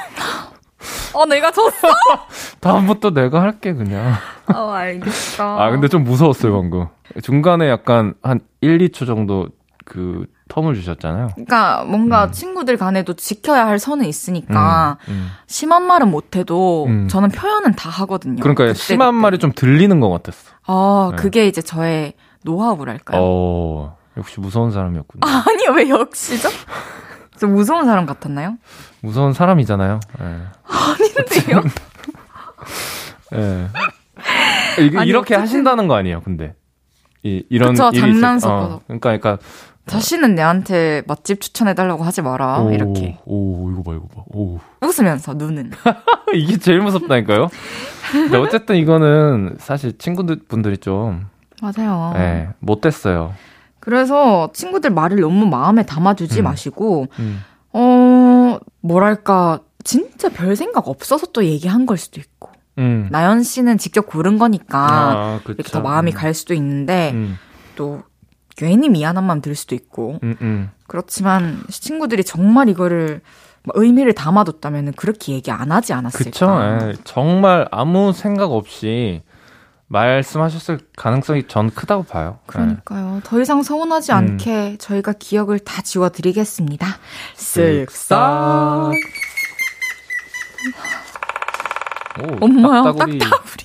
[SPEAKER 1] 어, 내가 졌어?
[SPEAKER 4] 다음부터 내가 할게, 그냥.
[SPEAKER 1] 어, 알겠어.
[SPEAKER 4] 아, 근데 좀 무서웠어요, 방금. 중간에 약간 한 1, 2초 정도 그 텀을 주셨잖아요.
[SPEAKER 1] 그러니까 뭔가 음. 친구들 간에도 지켜야 할 선은 있으니까 음, 음. 심한 말은 못해도 음. 저는 표현은 다 하거든요.
[SPEAKER 4] 그러니까 그때, 심한 그때. 말이 좀 들리는 것 같았어.
[SPEAKER 1] 아, 네. 그게 이제 저의 노하우랄까요?
[SPEAKER 4] 어, 역시 무서운 사람이었군요.
[SPEAKER 1] 아니요, 왜 역시죠? 저 무서운 사람 같았나요?
[SPEAKER 4] 무서운 사람이잖아요. 네.
[SPEAKER 1] 아닌데요?
[SPEAKER 4] 예. 네. 아니, 이렇게 어쨌든... 하신다는 거 아니에요, 근데. 이, 이런
[SPEAKER 1] 그쵸, 장난 섞어서. 어,
[SPEAKER 4] 그러니까, 그러니까.
[SPEAKER 1] 다시는 내한테 맛집 추천해달라고 하지 마라, 오, 이렇게.
[SPEAKER 4] 오, 이거 봐, 이거 봐. 오.
[SPEAKER 1] 웃으면서, 눈은.
[SPEAKER 4] 이게 제일 무섭다니까요? 근데 어쨌든 이거는 사실 친구들 분들이 좀.
[SPEAKER 1] 맞아요.
[SPEAKER 4] 네, 못됐어요.
[SPEAKER 1] 그래서 친구들 말을 너무 마음에 담아두지 음. 마시고, 음. 어, 뭐랄까, 진짜 별 생각 없어서 또 얘기한 걸 수도 있고. 음. 나연 씨는 직접 고른 거니까 아, 이렇게 더 마음이 음. 갈 수도 있는데 음. 또 괜히 미안한 마음 들 수도 있고. 음, 음. 그렇지만 친구들이 정말 이거를 의미를 담아뒀다면 그렇게 얘기 안 하지 않았을까.
[SPEAKER 4] 그쵸. 예. 정말 아무 생각 없이 말씀하셨을 가능성이 전 크다고 봐요.
[SPEAKER 1] 네. 그러니까요. 네. 더 이상 서운하지 음. 않게 저희가 기억을 다 지워드리겠습니다. 쓱싹. 오, 엄마야, 딱따구리. 딱따구리.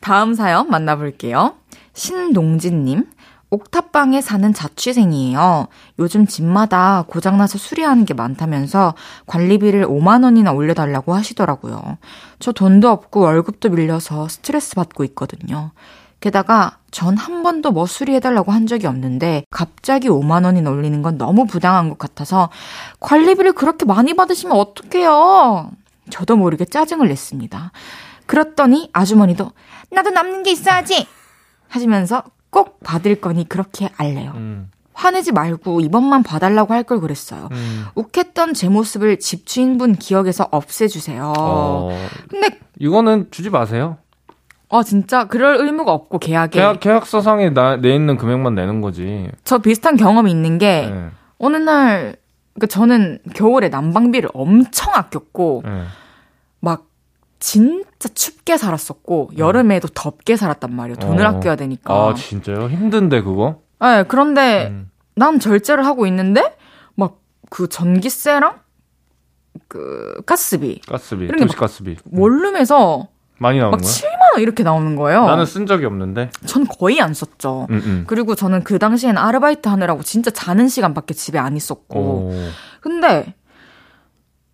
[SPEAKER 1] 다음 사연 만나볼게요. 신농진님. 옥탑방에 사는 자취생이에요. 요즘 집마다 고장나서 수리하는 게 많다면서 관리비를 5만원이나 올려달라고 하시더라고요. 저 돈도 없고 월급도 밀려서 스트레스 받고 있거든요. 게다가 전 한 번도 뭐 수리해달라고 한 적이 없는데 갑자기 5만원이나 올리는 건 너무 부당한 것 같아서 관리비를 그렇게 많이 받으시면 어떡해요? 저도 모르게 짜증을 냈습니다. 그랬더니 아주머니도 나도 남는 게 있어야지! 하시면서 꼭 받을 거니 그렇게 알래요. 음. 화내지 말고 이번만 봐달라고 할 걸 그랬어요. 음. 욱했던 제 모습을 집주인분 기억에서 없애주세요. 어... 근데
[SPEAKER 4] 이거는 주지 마세요.
[SPEAKER 1] 아 진짜 그럴 의무가 없고 계약에
[SPEAKER 4] 계약 계약서상에 나, 내 있는 금액만 내는 거지.
[SPEAKER 1] 저 비슷한 경험이 있는 게 네. 어느 날 그러니까 저는 겨울에 난방비를 엄청 아꼈고 네. 막 진짜 춥게 살았었고 음. 여름에도 덥게 살았단 말이에요. 돈을 어. 아껴야 되니까.
[SPEAKER 4] 아 진짜요? 힘든데 그거?
[SPEAKER 1] 네, 그런데 음. 난 절제를 하고 있는데 막 그 전기세랑 그 가스비,
[SPEAKER 4] 가스비, 이런 도시 가스비
[SPEAKER 1] 원룸에서
[SPEAKER 4] 많이 나오는
[SPEAKER 1] 막 거야? 7만 원 이렇게 나오는 거예요.
[SPEAKER 4] 나는 쓴 적이 없는데.
[SPEAKER 1] 전 거의 안 썼죠. 음, 음. 그리고 저는 그 당시엔 아르바이트 하느라고 진짜 자는 시간밖에 집에 안 있었고. 오. 근데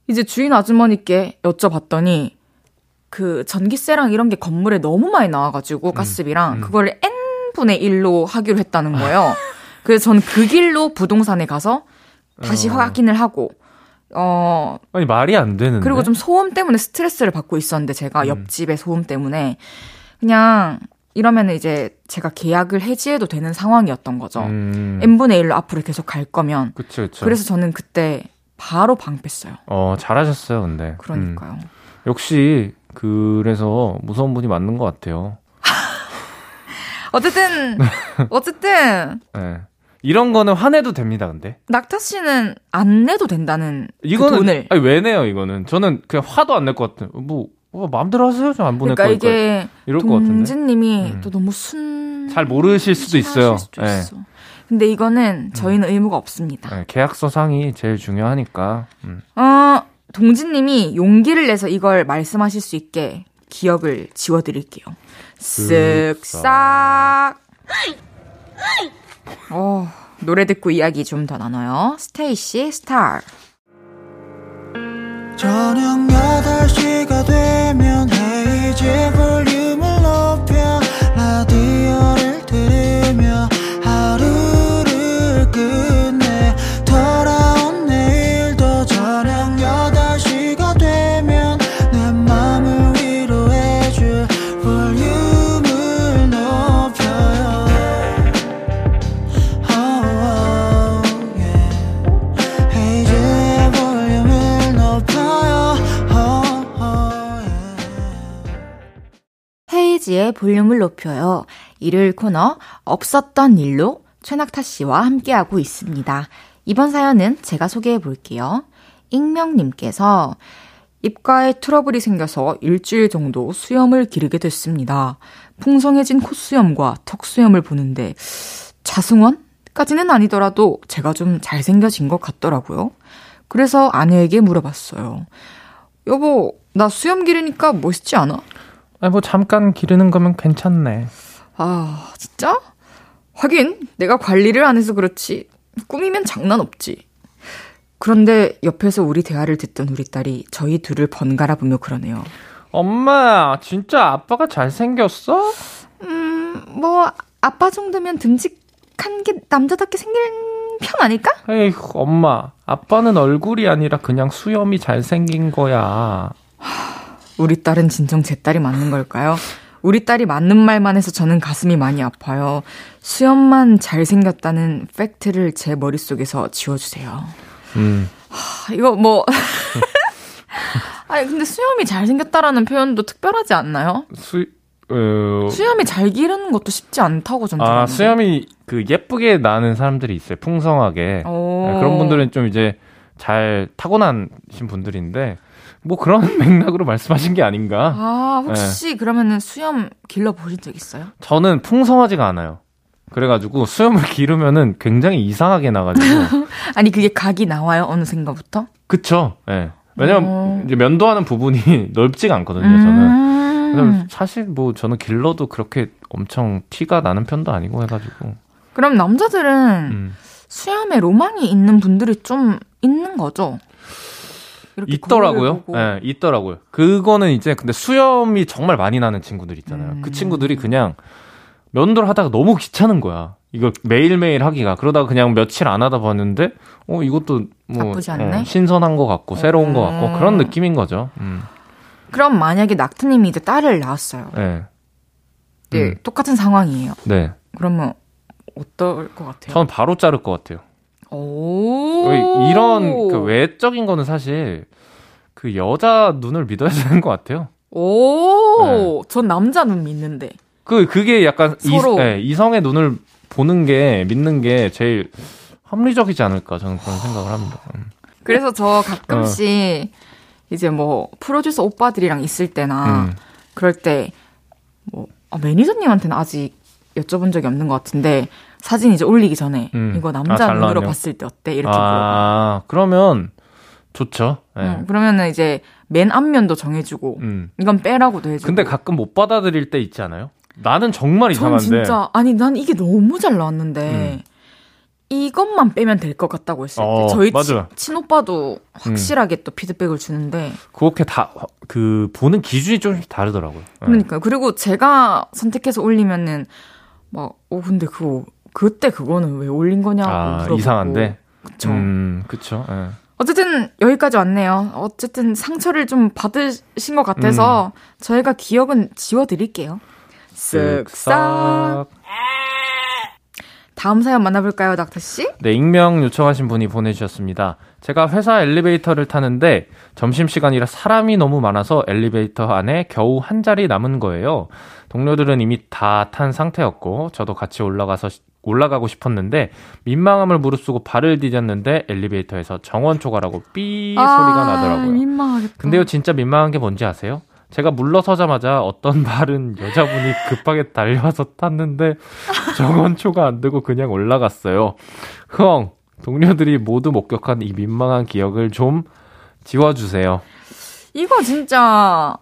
[SPEAKER 1] 이제 주인 아주머니께 여쭤봤더니 그 전기세랑 이런 게 건물에 너무 많이 나와가지고 음, 가스비랑 음, 음. 그걸 n분의 1로 하기로 했다는 거예요. 그래서 저는 그 길로 부동산에 가서 다시 어. 확인을 하고 어
[SPEAKER 4] 아니 말이 안 되는데
[SPEAKER 1] 그리고 좀 소음 때문에 스트레스를 받고 있었는데 제가 음. 옆집의 소음 때문에 그냥 이러면 이제 제가 계약을 해지해도 되는 상황이었던 거죠. 음. n분의 1로 앞으로 계속 갈 거면.
[SPEAKER 4] 그쵸, 그쵸.
[SPEAKER 1] 그래서 저는 그때 바로 방패어요.
[SPEAKER 4] 어 잘하셨어요, 근데.
[SPEAKER 1] 그러니까요. 음.
[SPEAKER 4] 역시 그래서 무서운 분이 맞는 것 같아요.
[SPEAKER 1] 어쨌든, 어쨌든. 네.
[SPEAKER 4] 이런 거는 화내도 됩니다, 근데.
[SPEAKER 1] 낙타 씨는 안 내도 된다는 그
[SPEAKER 4] 이거는
[SPEAKER 1] 돈을.
[SPEAKER 4] 아니, 왜 내요, 이거는? 저는 그냥 화도 안 낼 것 같아요. 뭐, 뭐 마음대로 하세요. 저 안 보낼
[SPEAKER 1] 그러니까
[SPEAKER 4] 거니까.
[SPEAKER 1] 이게
[SPEAKER 4] 이럴 것 같은데.
[SPEAKER 1] 동진님이
[SPEAKER 4] 음.
[SPEAKER 1] 또 너무 순.
[SPEAKER 4] 잘 모르실 수도 있어요.
[SPEAKER 1] 수도
[SPEAKER 4] 예.
[SPEAKER 1] 있어. 근데 이거는 저희는 의무가 없습니다.
[SPEAKER 4] 예, 계약서 상이 제일 중요하니까. 음.
[SPEAKER 1] 어, 동진님이 용기를 내서 이걸 말씀하실 수 있게 기억을 지워드릴게요. 쓱싹. 어, 노래 듣고 이야기 좀 더 나눠요. 스테이시 스타.
[SPEAKER 3] 저녁 8시가 되면 헤이즈 볼륨을 높여 라디오를
[SPEAKER 1] 헤이지의 볼륨을 높여요. 일요일 코너 없었던 일로 최낙타 씨와 함께하고 있습니다. 이번 사연은 제가 소개해 볼게요. 익명님께서 입가에 트러블이 생겨서 일주일 정도 수염을 기르게 됐습니다. 풍성해진 콧수염과 턱수염을 보는데 자승원까지는 아니더라도 제가 좀 잘생겨진 것 같더라고요. 그래서 아내에게 물어봤어요. 여보, 나 수염 기르니까 멋있지 않아?
[SPEAKER 4] 아니, 뭐 잠깐 기르는 거면 괜찮네.
[SPEAKER 1] 아, 진짜? 하긴 내가 관리를 안 해서 그렇지. 꾸미면 장난 없지. 그런데 옆에서 우리 대화를 듣던 우리 딸이 저희 둘을 번갈아 보며 그러네요.
[SPEAKER 4] 엄마, 진짜 아빠가 잘생겼어?
[SPEAKER 1] 음, 뭐 아빠 정도면 듬직한 게 남자답게 생긴 편 아닐까?
[SPEAKER 4] 에이구, 엄마. 아빠는 얼굴이 아니라 그냥 수염이 잘생긴 거야.
[SPEAKER 1] 우리 딸은 진정 제 딸이 맞는 걸까요? 우리 딸이 맞는 말만 해서 저는 가슴이 많이 아파요. 수염만 잘생겼다는 팩트를 제 머릿속에서 지워주세요.
[SPEAKER 4] 음.
[SPEAKER 1] 아, 이거 뭐. 아니, 근데 수염이 잘생겼다라는 표현도 특별하지 않나요?
[SPEAKER 4] 수, 어,
[SPEAKER 1] 수염이 잘 기르는 것도 쉽지 않다고 전.
[SPEAKER 4] 아, 수염이 그 예쁘게 나는 사람들이 있어요. 풍성하게.
[SPEAKER 1] 오.
[SPEAKER 4] 네, 그런 분들은 좀 이제 잘 타고나신 분들인데, 뭐 그런 맥락으로 말씀하신 게 아닌가.
[SPEAKER 1] 아,
[SPEAKER 4] 네.
[SPEAKER 1] 혹시 그러면은 수염 길러 보신 적 있어요?
[SPEAKER 4] 저는 풍성하지가 않아요. 그래가지고 수염을 기르면은 굉장히 이상하게 나가지고.
[SPEAKER 1] 아니, 그게 각이 나와요? 어느 생각부터?
[SPEAKER 4] 그쵸. 예. 네. 왜냐면
[SPEAKER 1] 오.
[SPEAKER 4] 이제 면도하는 부분이 넓지가 않거든요, 저는.
[SPEAKER 1] 음.
[SPEAKER 4] 그래서 사실 뭐 저는 길러도 그렇게 엄청 티가 나는 편도 아니고 해가지고.
[SPEAKER 1] 그럼 남자들은
[SPEAKER 4] 음.
[SPEAKER 1] 수염에 로망이 있는 분들이 좀 있는 거죠?
[SPEAKER 4] 있더라고요. 예, 있더라고요. 그거는 이제 근데 수염이 정말 많이 나는 친구들 있잖아요.
[SPEAKER 1] 음.
[SPEAKER 4] 그 친구들이 그냥 면도를 하다가 너무 귀찮은 거야. 이거 매일매일 하기가. 그러다가 그냥 며칠 안 하다 봤는데, 어, 이것도 뭐,
[SPEAKER 1] 나쁘지 않네?
[SPEAKER 4] 어, 신선한 것 같고, 새로운 것 같고,
[SPEAKER 1] 어.
[SPEAKER 4] 그런 느낌인 거죠. 음.
[SPEAKER 1] 그럼 만약에 낙트님이 이제 딸을 낳았어요.
[SPEAKER 4] 네.
[SPEAKER 1] 네,
[SPEAKER 4] 음.
[SPEAKER 1] 똑같은 상황이에요.
[SPEAKER 4] 네.
[SPEAKER 1] 그러면 어떨 것 같아요?
[SPEAKER 4] 저는 바로 자를 것 같아요. 이런 그 외적인 거는 사실 그 여자 눈을 믿어야 되는 것 같아요.
[SPEAKER 1] 오. 전 남자 눈 믿는데.
[SPEAKER 4] 그 그게 약간
[SPEAKER 1] 서로.
[SPEAKER 4] 이, 네, 이성의 눈을 보는 게 믿는 게 제일 합리적이지 않을까 저는 그런 생각을 합니다. 음.
[SPEAKER 1] 그래서 저 가끔씩 이제 뭐 프로듀서 오빠들이랑 있을 때나
[SPEAKER 4] 음.
[SPEAKER 1] 그럴 때뭐 아, 매니저님한테는 아직 여쭤본 적이 없는 것 같은데 사진 이제 올리기 전에
[SPEAKER 4] 음.
[SPEAKER 1] 이거
[SPEAKER 4] 아,
[SPEAKER 1] 남자
[SPEAKER 4] 잘
[SPEAKER 1] 눈으로. 봤을 때 어때 이렇게 물어봐.
[SPEAKER 4] 아 그러면 좋죠. 네.
[SPEAKER 1] 응, 그러면은 이제 맨 앞면도 정해주고
[SPEAKER 4] 음.
[SPEAKER 1] 이건 빼라고도 해주고.
[SPEAKER 4] 근데 가끔 못 받아들일 때 있지 않아요? 나는 정말
[SPEAKER 1] 전
[SPEAKER 4] 이상한데.
[SPEAKER 1] 진짜 아니 난 이게 너무 잘 나왔는데
[SPEAKER 4] 음.
[SPEAKER 1] 이것만 빼면 될 것 같다고 했을 때
[SPEAKER 4] 어,
[SPEAKER 1] 저희. 친, 친오빠도 확실하게 또 피드백을 주는데
[SPEAKER 4] 그렇게 다 그 보는 기준이 좀 다르더라고요. 네.
[SPEAKER 1] 그러니까 그리고 제가 선택해서 올리면은 막 어 근데 그거 그때 그거는 왜 올린 거냐고
[SPEAKER 4] 아
[SPEAKER 1] 물어보고
[SPEAKER 4] 이상한데.
[SPEAKER 1] 그쵸
[SPEAKER 4] 음 그쵸. 예.
[SPEAKER 1] 어쨌든 여기까지 왔네요 어쨌든 상처를 좀 받으신 것 같아서
[SPEAKER 4] 음.
[SPEAKER 1] 저희가 기억은 지워드릴게요 쓱싹 다음 사연 만나볼까요 닥터 씨?
[SPEAKER 4] 네, 익명 요청하신 분이 보내주셨습니다. 제가 회사 엘리베이터를 타는데 점심 시간이라 사람이 너무 많아서 엘리베이터 안에 겨우 한 자리 남은 거예요. 동료들은 이미 다 탄 상태였고, 저도 같이 올라가서, 시- 올라가고 싶었는데 민망함을 무릅쓰고 발을 디뎠는데 엘리베이터에서 정원 초과라고 삐
[SPEAKER 1] 아,
[SPEAKER 4] 소리가 나더라고요.
[SPEAKER 1] 민망하겠다.
[SPEAKER 4] 근데요 진짜 민망한 게 뭔지 아세요? 제가 물러서자마자 어떤 발은 여자분이 급하게 달려와서 탔는데 정원 초가 안 되고 그냥 올라갔어요. 흥 동료들이 모두 목격한 이 민망한 기억을 좀 지워주세요.
[SPEAKER 1] 이거 진짜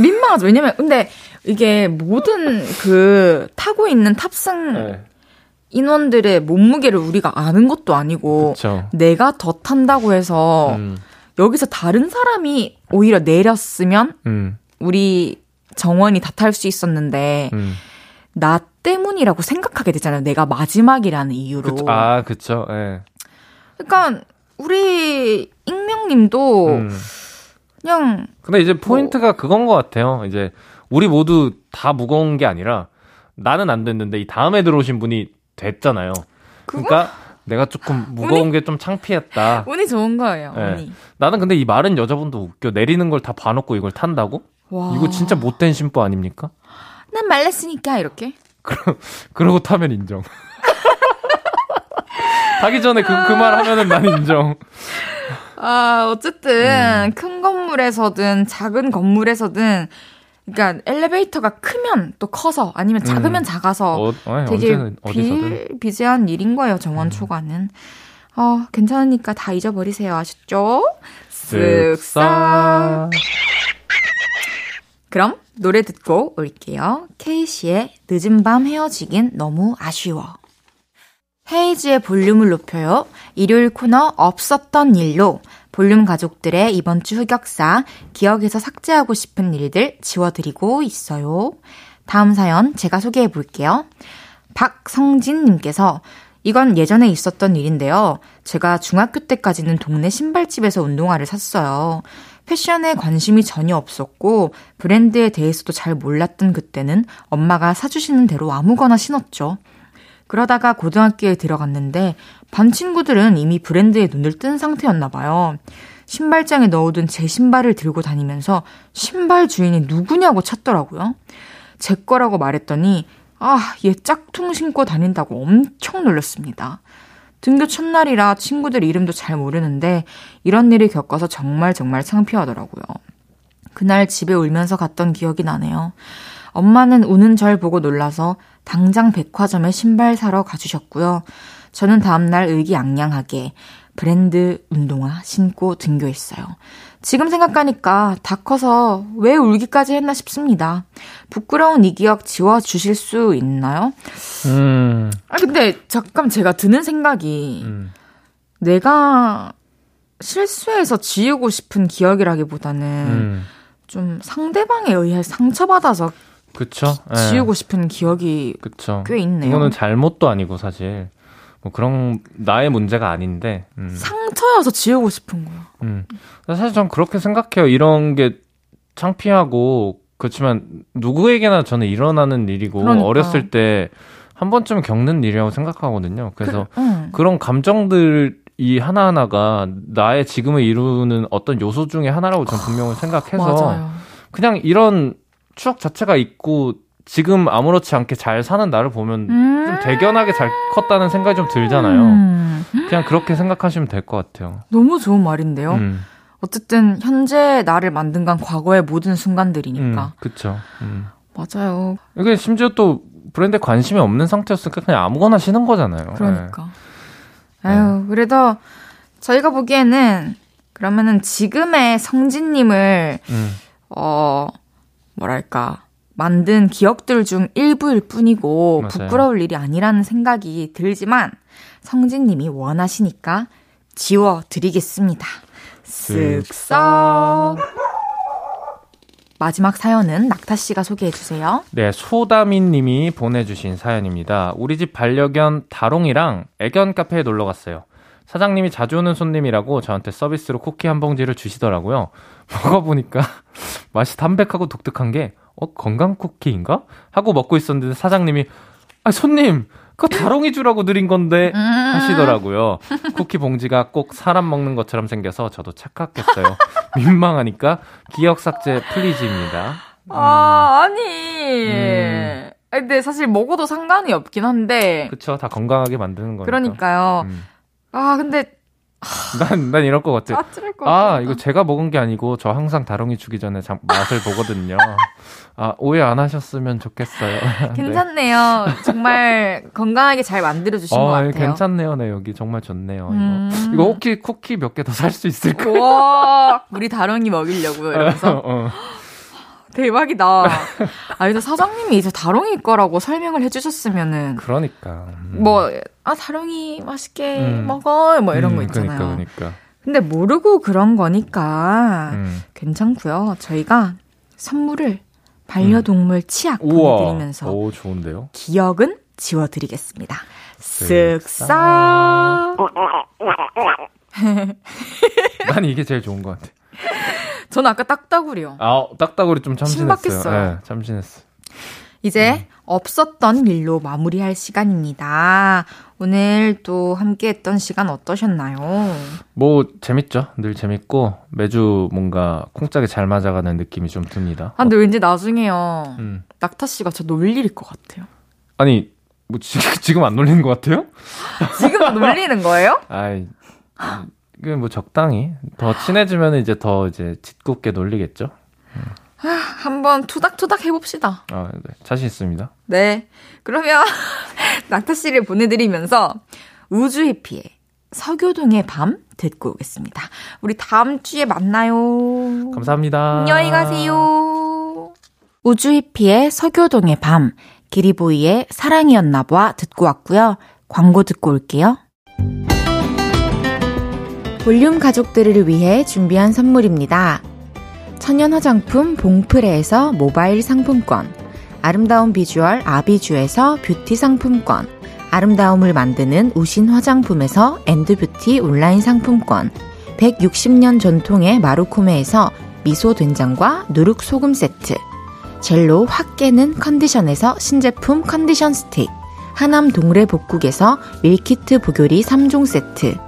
[SPEAKER 1] 민망하죠. 왜냐면 근데 이게 모든 그 타고 있는 탑승
[SPEAKER 4] 네,
[SPEAKER 1] 인원들의 몸무게를 우리가 아는 것도 아니고
[SPEAKER 4] 그렇죠.
[SPEAKER 1] 내가 더 탄다고 해서
[SPEAKER 4] 음,
[SPEAKER 1] 여기서 다른 사람이 오히려 내렸으면
[SPEAKER 4] 음,
[SPEAKER 1] 우리 정원이 다 탈 수 있었는데
[SPEAKER 4] 음.
[SPEAKER 1] 나 때문이라고 생각하게 되잖아요. 내가 마지막이라는 이유로.
[SPEAKER 4] 그쵸. 아, 그쵸. 예.
[SPEAKER 1] 그러니까 우리 익명님도
[SPEAKER 4] 음.
[SPEAKER 1] 그냥
[SPEAKER 4] 근데 이제 포인트가 그건 것 같아요. 이제 우리 모두 다 무거운 게 아니라 나는 안 됐는데 이 다음에 들어오신 분이 됐잖아요. 그러니까 내가 조금 무거운 게 좀 창피했다.
[SPEAKER 1] 운이 좋은 거예요.
[SPEAKER 4] 네.
[SPEAKER 1] 운이.
[SPEAKER 4] 나는 근데 이 마른 여자분도 웃겨. 내리는 걸 다 봐놓고 이걸 탄다고?
[SPEAKER 1] 와.
[SPEAKER 4] 이거 진짜 못된 심보 아닙니까?
[SPEAKER 1] 난 말랐으니까 이렇게.
[SPEAKER 4] 그러고 타면 인정. 타기 전에 그, 그 말 하면은 난 인정.
[SPEAKER 1] 아, 어쨌든
[SPEAKER 4] 음.
[SPEAKER 1] 큰 건물에서든 작은 건물에서든 그러니까 엘리베이터가 크면 또 커서 아니면 작으면
[SPEAKER 4] 음.
[SPEAKER 1] 작아서
[SPEAKER 4] 어, 어,
[SPEAKER 1] 되게
[SPEAKER 4] 언제는. 음.
[SPEAKER 1] 비일비재한 일인 거예요. 정원 초과는. 어, 괜찮으니까 다 잊어버리세요. 아셨죠? 쓱싹. 그럼 노래 듣고 올게요. 케이씨의 늦은 밤 헤어지긴 너무 아쉬워. 헤이즈의 볼륨을 높여요. 일요일 코너 없었던 일로 볼륨 가족들의 이번 주 흑역사, 기억에서 삭제하고 싶은 일들 지워드리고 있어요. 다음 사연 제가 소개해 볼게요. 박성진님께서 이건 예전에 있었던 일인데요. 제가 중학교 때까지는 동네 신발집에서 운동화를 샀어요. 패션에 관심이 전혀 없었고 브랜드에 대해서도 잘 몰랐던 그때는 엄마가 사주시는 대로 아무거나 신었죠. 그러다가 고등학교에 들어갔는데 반 친구들은 이미 브랜드에 눈을 뜬 상태였나 봐요. 신발장에 넣어둔 제 신발을 들고 다니면서 신발 주인이 누구냐고 찾더라고요. 제 거라고 말했더니 아, 얘 짝퉁 신고 다닌다고 엄청 놀랐습니다. 등교 첫날이라 친구들 이름도 잘 모르는데 이런 일을 겪어서 정말 정말 창피하더라고요. 그날 집에 울면서 갔던 기억이 나네요. 엄마는 우는 절 보고 놀라서 당장 백화점에 신발 사러 가주셨고요. 저는 다음날 의기양양하게 브랜드 운동화 신고 등교했어요. 지금 생각하니까 다 커서 왜 울기까지 했나 싶습니다. 부끄러운 이 기억 지워주실 수 있나요?
[SPEAKER 4] 음,
[SPEAKER 1] 아, 근데 잠깐 제가 드는 생각이
[SPEAKER 4] 음.
[SPEAKER 1] 내가 실수해서 지우고 싶은 기억이라기보다는
[SPEAKER 4] 음.
[SPEAKER 1] 좀 상대방에 의해 상처받아서
[SPEAKER 4] 그쵸. 예.
[SPEAKER 1] 지우고 싶은 기억이
[SPEAKER 4] 그쵸.
[SPEAKER 1] 꽤 있네요.
[SPEAKER 4] 이거는 잘못도 아니고 사실 뭐 그런 나의 문제가 아닌데. 음.
[SPEAKER 1] 상처여서 지우고 싶은 거야.
[SPEAKER 4] 음. 사실 전 그렇게 생각해요. 이런 게 창피하고 그렇지만 누구에게나 저는 일어나는 일이고
[SPEAKER 1] 그러니까.
[SPEAKER 4] 어렸을 때 한 번쯤 겪는 일이라고 생각하거든요. 그래서
[SPEAKER 1] 그, 응.
[SPEAKER 4] 그런 감정들 이 하나하나가 나의 지금을 이루는 어떤 요소 중에 하나라고 저는 분명히 생각해서
[SPEAKER 1] 맞아요.
[SPEAKER 4] 그냥 이런 추억 자체가 있고 지금 아무렇지 않게 잘 사는 나를 보면
[SPEAKER 1] 음.
[SPEAKER 4] 좀 대견하게 잘 컸다는 생각이 좀 들잖아요.
[SPEAKER 1] 음.
[SPEAKER 4] 그냥 그렇게 생각하시면 될 것 같아요.
[SPEAKER 1] 너무 좋은 말인데요.
[SPEAKER 4] 음,
[SPEAKER 1] 어쨌든 현재 나를 만든 건 과거의 모든
[SPEAKER 4] 음,
[SPEAKER 1] 순간들이니까.
[SPEAKER 4] 음.
[SPEAKER 1] 맞아요.
[SPEAKER 4] 이게 심지어 또 브랜드에 관심이 없는 상태였으니까 그냥 아무거나 신은 거잖아요.
[SPEAKER 1] 그러니까.
[SPEAKER 4] 네.
[SPEAKER 1] 아유, 그래도 저희가 보기에는 그러면은 지금의 성진님을
[SPEAKER 4] 네. 음,
[SPEAKER 1] 어 뭐랄까 만든 기억들 중 일부일 뿐이고
[SPEAKER 4] 맞아요.
[SPEAKER 1] 부끄러울 일이 아니라는 생각이 들지만 성진님이 원하시니까 지워드리겠습니다. 쓱싹. 마지막 사연은 낙타 씨가 소개해 주세요.
[SPEAKER 4] 네, 소다민 님이 보내주신 사연입니다. 우리 집 반려견 다롱이랑 애견 카페에 놀러 갔어요. 사장님이 자주 오는 손님이라고 저한테 서비스로 쿠키 한 봉지를 주시더라고요. 먹어보니까 맛이 담백하고 독특한 게, 어, 건강 쿠키인가? 하고 먹고 있었는데 사장님이, 아, 손님! 그거 다롱이 주라고 드린 건데 하시더라고요. 쿠키 봉지가 꼭 사람 먹는 것처럼 생겨서 저도 착각했어요. 민망하니까 기억 삭제 플리즈입니다.
[SPEAKER 1] 아, 아니.
[SPEAKER 4] 음.
[SPEAKER 1] 근데 사실 먹어도 상관이 없긴 한데.
[SPEAKER 4] 그쵸. 다 건강하게 만드는 거니까.
[SPEAKER 1] 그러니까요.
[SPEAKER 4] 음.
[SPEAKER 1] 아, 근데.
[SPEAKER 4] 난, 난 이럴 것 같아.
[SPEAKER 1] 것
[SPEAKER 4] 아,
[SPEAKER 1] 같아.
[SPEAKER 4] 이거 제가 먹은 게 아니고 저 항상 다롱이 주기 전에 장- 맛을 보거든요. 아, 오해 안 하셨으면 좋겠어요. 네.
[SPEAKER 1] 괜찮네요. 정말 건강하게 잘 만들어주신 것
[SPEAKER 4] 어,
[SPEAKER 1] 같아요.
[SPEAKER 4] 괜찮네요. 네, 여기 정말 좋네요.
[SPEAKER 1] 음.
[SPEAKER 4] 이거. 이거 혹시 쿠키 몇 개 더 살 수 있을까?
[SPEAKER 1] 우와, 우리 다롱이 먹이려고요, 이러면서.
[SPEAKER 4] 어.
[SPEAKER 1] 대박이다. 아, 근데 사장님이 이제 다롱이 거라고 설명을 해주셨으면은,
[SPEAKER 4] 그러니까. 음.
[SPEAKER 1] 뭐, 아, 다롱이 맛있게
[SPEAKER 4] 음.
[SPEAKER 1] 먹어. 뭐 이런 거
[SPEAKER 4] 음,
[SPEAKER 1] 있잖아요.
[SPEAKER 4] 그러니까, 그러니까.
[SPEAKER 1] 근데 모르고 그런 거니까
[SPEAKER 4] 음.
[SPEAKER 1] 괜찮고요. 저희가 선물을 반려동물 치약
[SPEAKER 4] 음. 우와.
[SPEAKER 1] 보내드리면서
[SPEAKER 4] 오, 좋은데요?
[SPEAKER 1] 기억은 지워드리겠습니다.
[SPEAKER 4] 쓱싹. 난 이게 제일 좋은 것 같아.
[SPEAKER 1] 저는 아까 딱따구리요.
[SPEAKER 4] 아, 딱따구리 좀 참신했어요. 네, 참신했어.
[SPEAKER 1] 이제
[SPEAKER 4] 음.
[SPEAKER 1] 없었던 일로 마무리할 시간입니다. 오늘 또 함께 했던 시간 어떠셨나요?
[SPEAKER 4] 뭐, 재밌죠? 늘 재밌고, 매주 뭔가 콩짝이 잘 맞아가는 느낌이 좀 듭니다.
[SPEAKER 1] 아, 근데 왠지 나중에요.
[SPEAKER 4] 음.
[SPEAKER 1] 낙타 씨가 저 놀릴 것 같아요.
[SPEAKER 4] 아니, 뭐, 지, 지금 안 놀리는 것 같아요?
[SPEAKER 1] 지금 놀리는 거예요?
[SPEAKER 4] 아이, 그 뭐 적당히. 더 친해지면 이제 더 이제 짓궂게 놀리겠죠?
[SPEAKER 1] 한번 투닥투닥 해봅시다.
[SPEAKER 4] 아, 네. 자신 있습니다.
[SPEAKER 1] 네. 그러면 낙타 씨를 보내드리면서 우주 해피의 서교동의 밤 듣고 오겠습니다. 우리 다음 주에 만나요.
[SPEAKER 4] 감사합니다.
[SPEAKER 1] 안녕히 가세요. 우주히피의 서교동의 밤, 기리보이의 사랑이었나봐 듣고 왔고요. 광고 듣고 올게요. 볼륨 가족들을 위해 준비한 선물입니다. 천연 화장품 봉프레에서 모바일 상품권, 아름다운 비주얼 아비주에서 뷰티 상품권, 아름다움을 만드는 우신 화장품에서 엔드뷰티 온라인 상품권, 160년 전통의 마루코메에서 미소 된장과 누룩 소금 세트, 젤로 확 깨는 컨디션에서 신제품 컨디션 스틱, 하남 동래 복국에서 밀키트 복요리 3종 세트,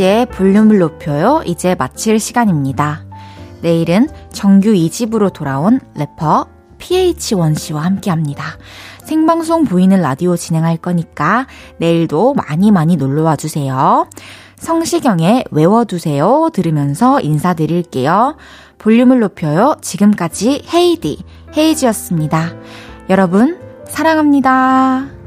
[SPEAKER 1] 헤이지의 볼륨을 높여요. 이제 마칠 시간입니다. 내일은 정규 2집으로 돌아온 래퍼 PH1 씨와 함께 합니다. 생방송 보이는 라디오 진행할 거니까 내일도 많이 많이 놀러 와 주세요. 성시경의 외워두세요 들으면서 인사드릴게요. 볼륨을 높여요. 지금까지 헤이디, 헤이지였습니다. 여러분, 사랑합니다.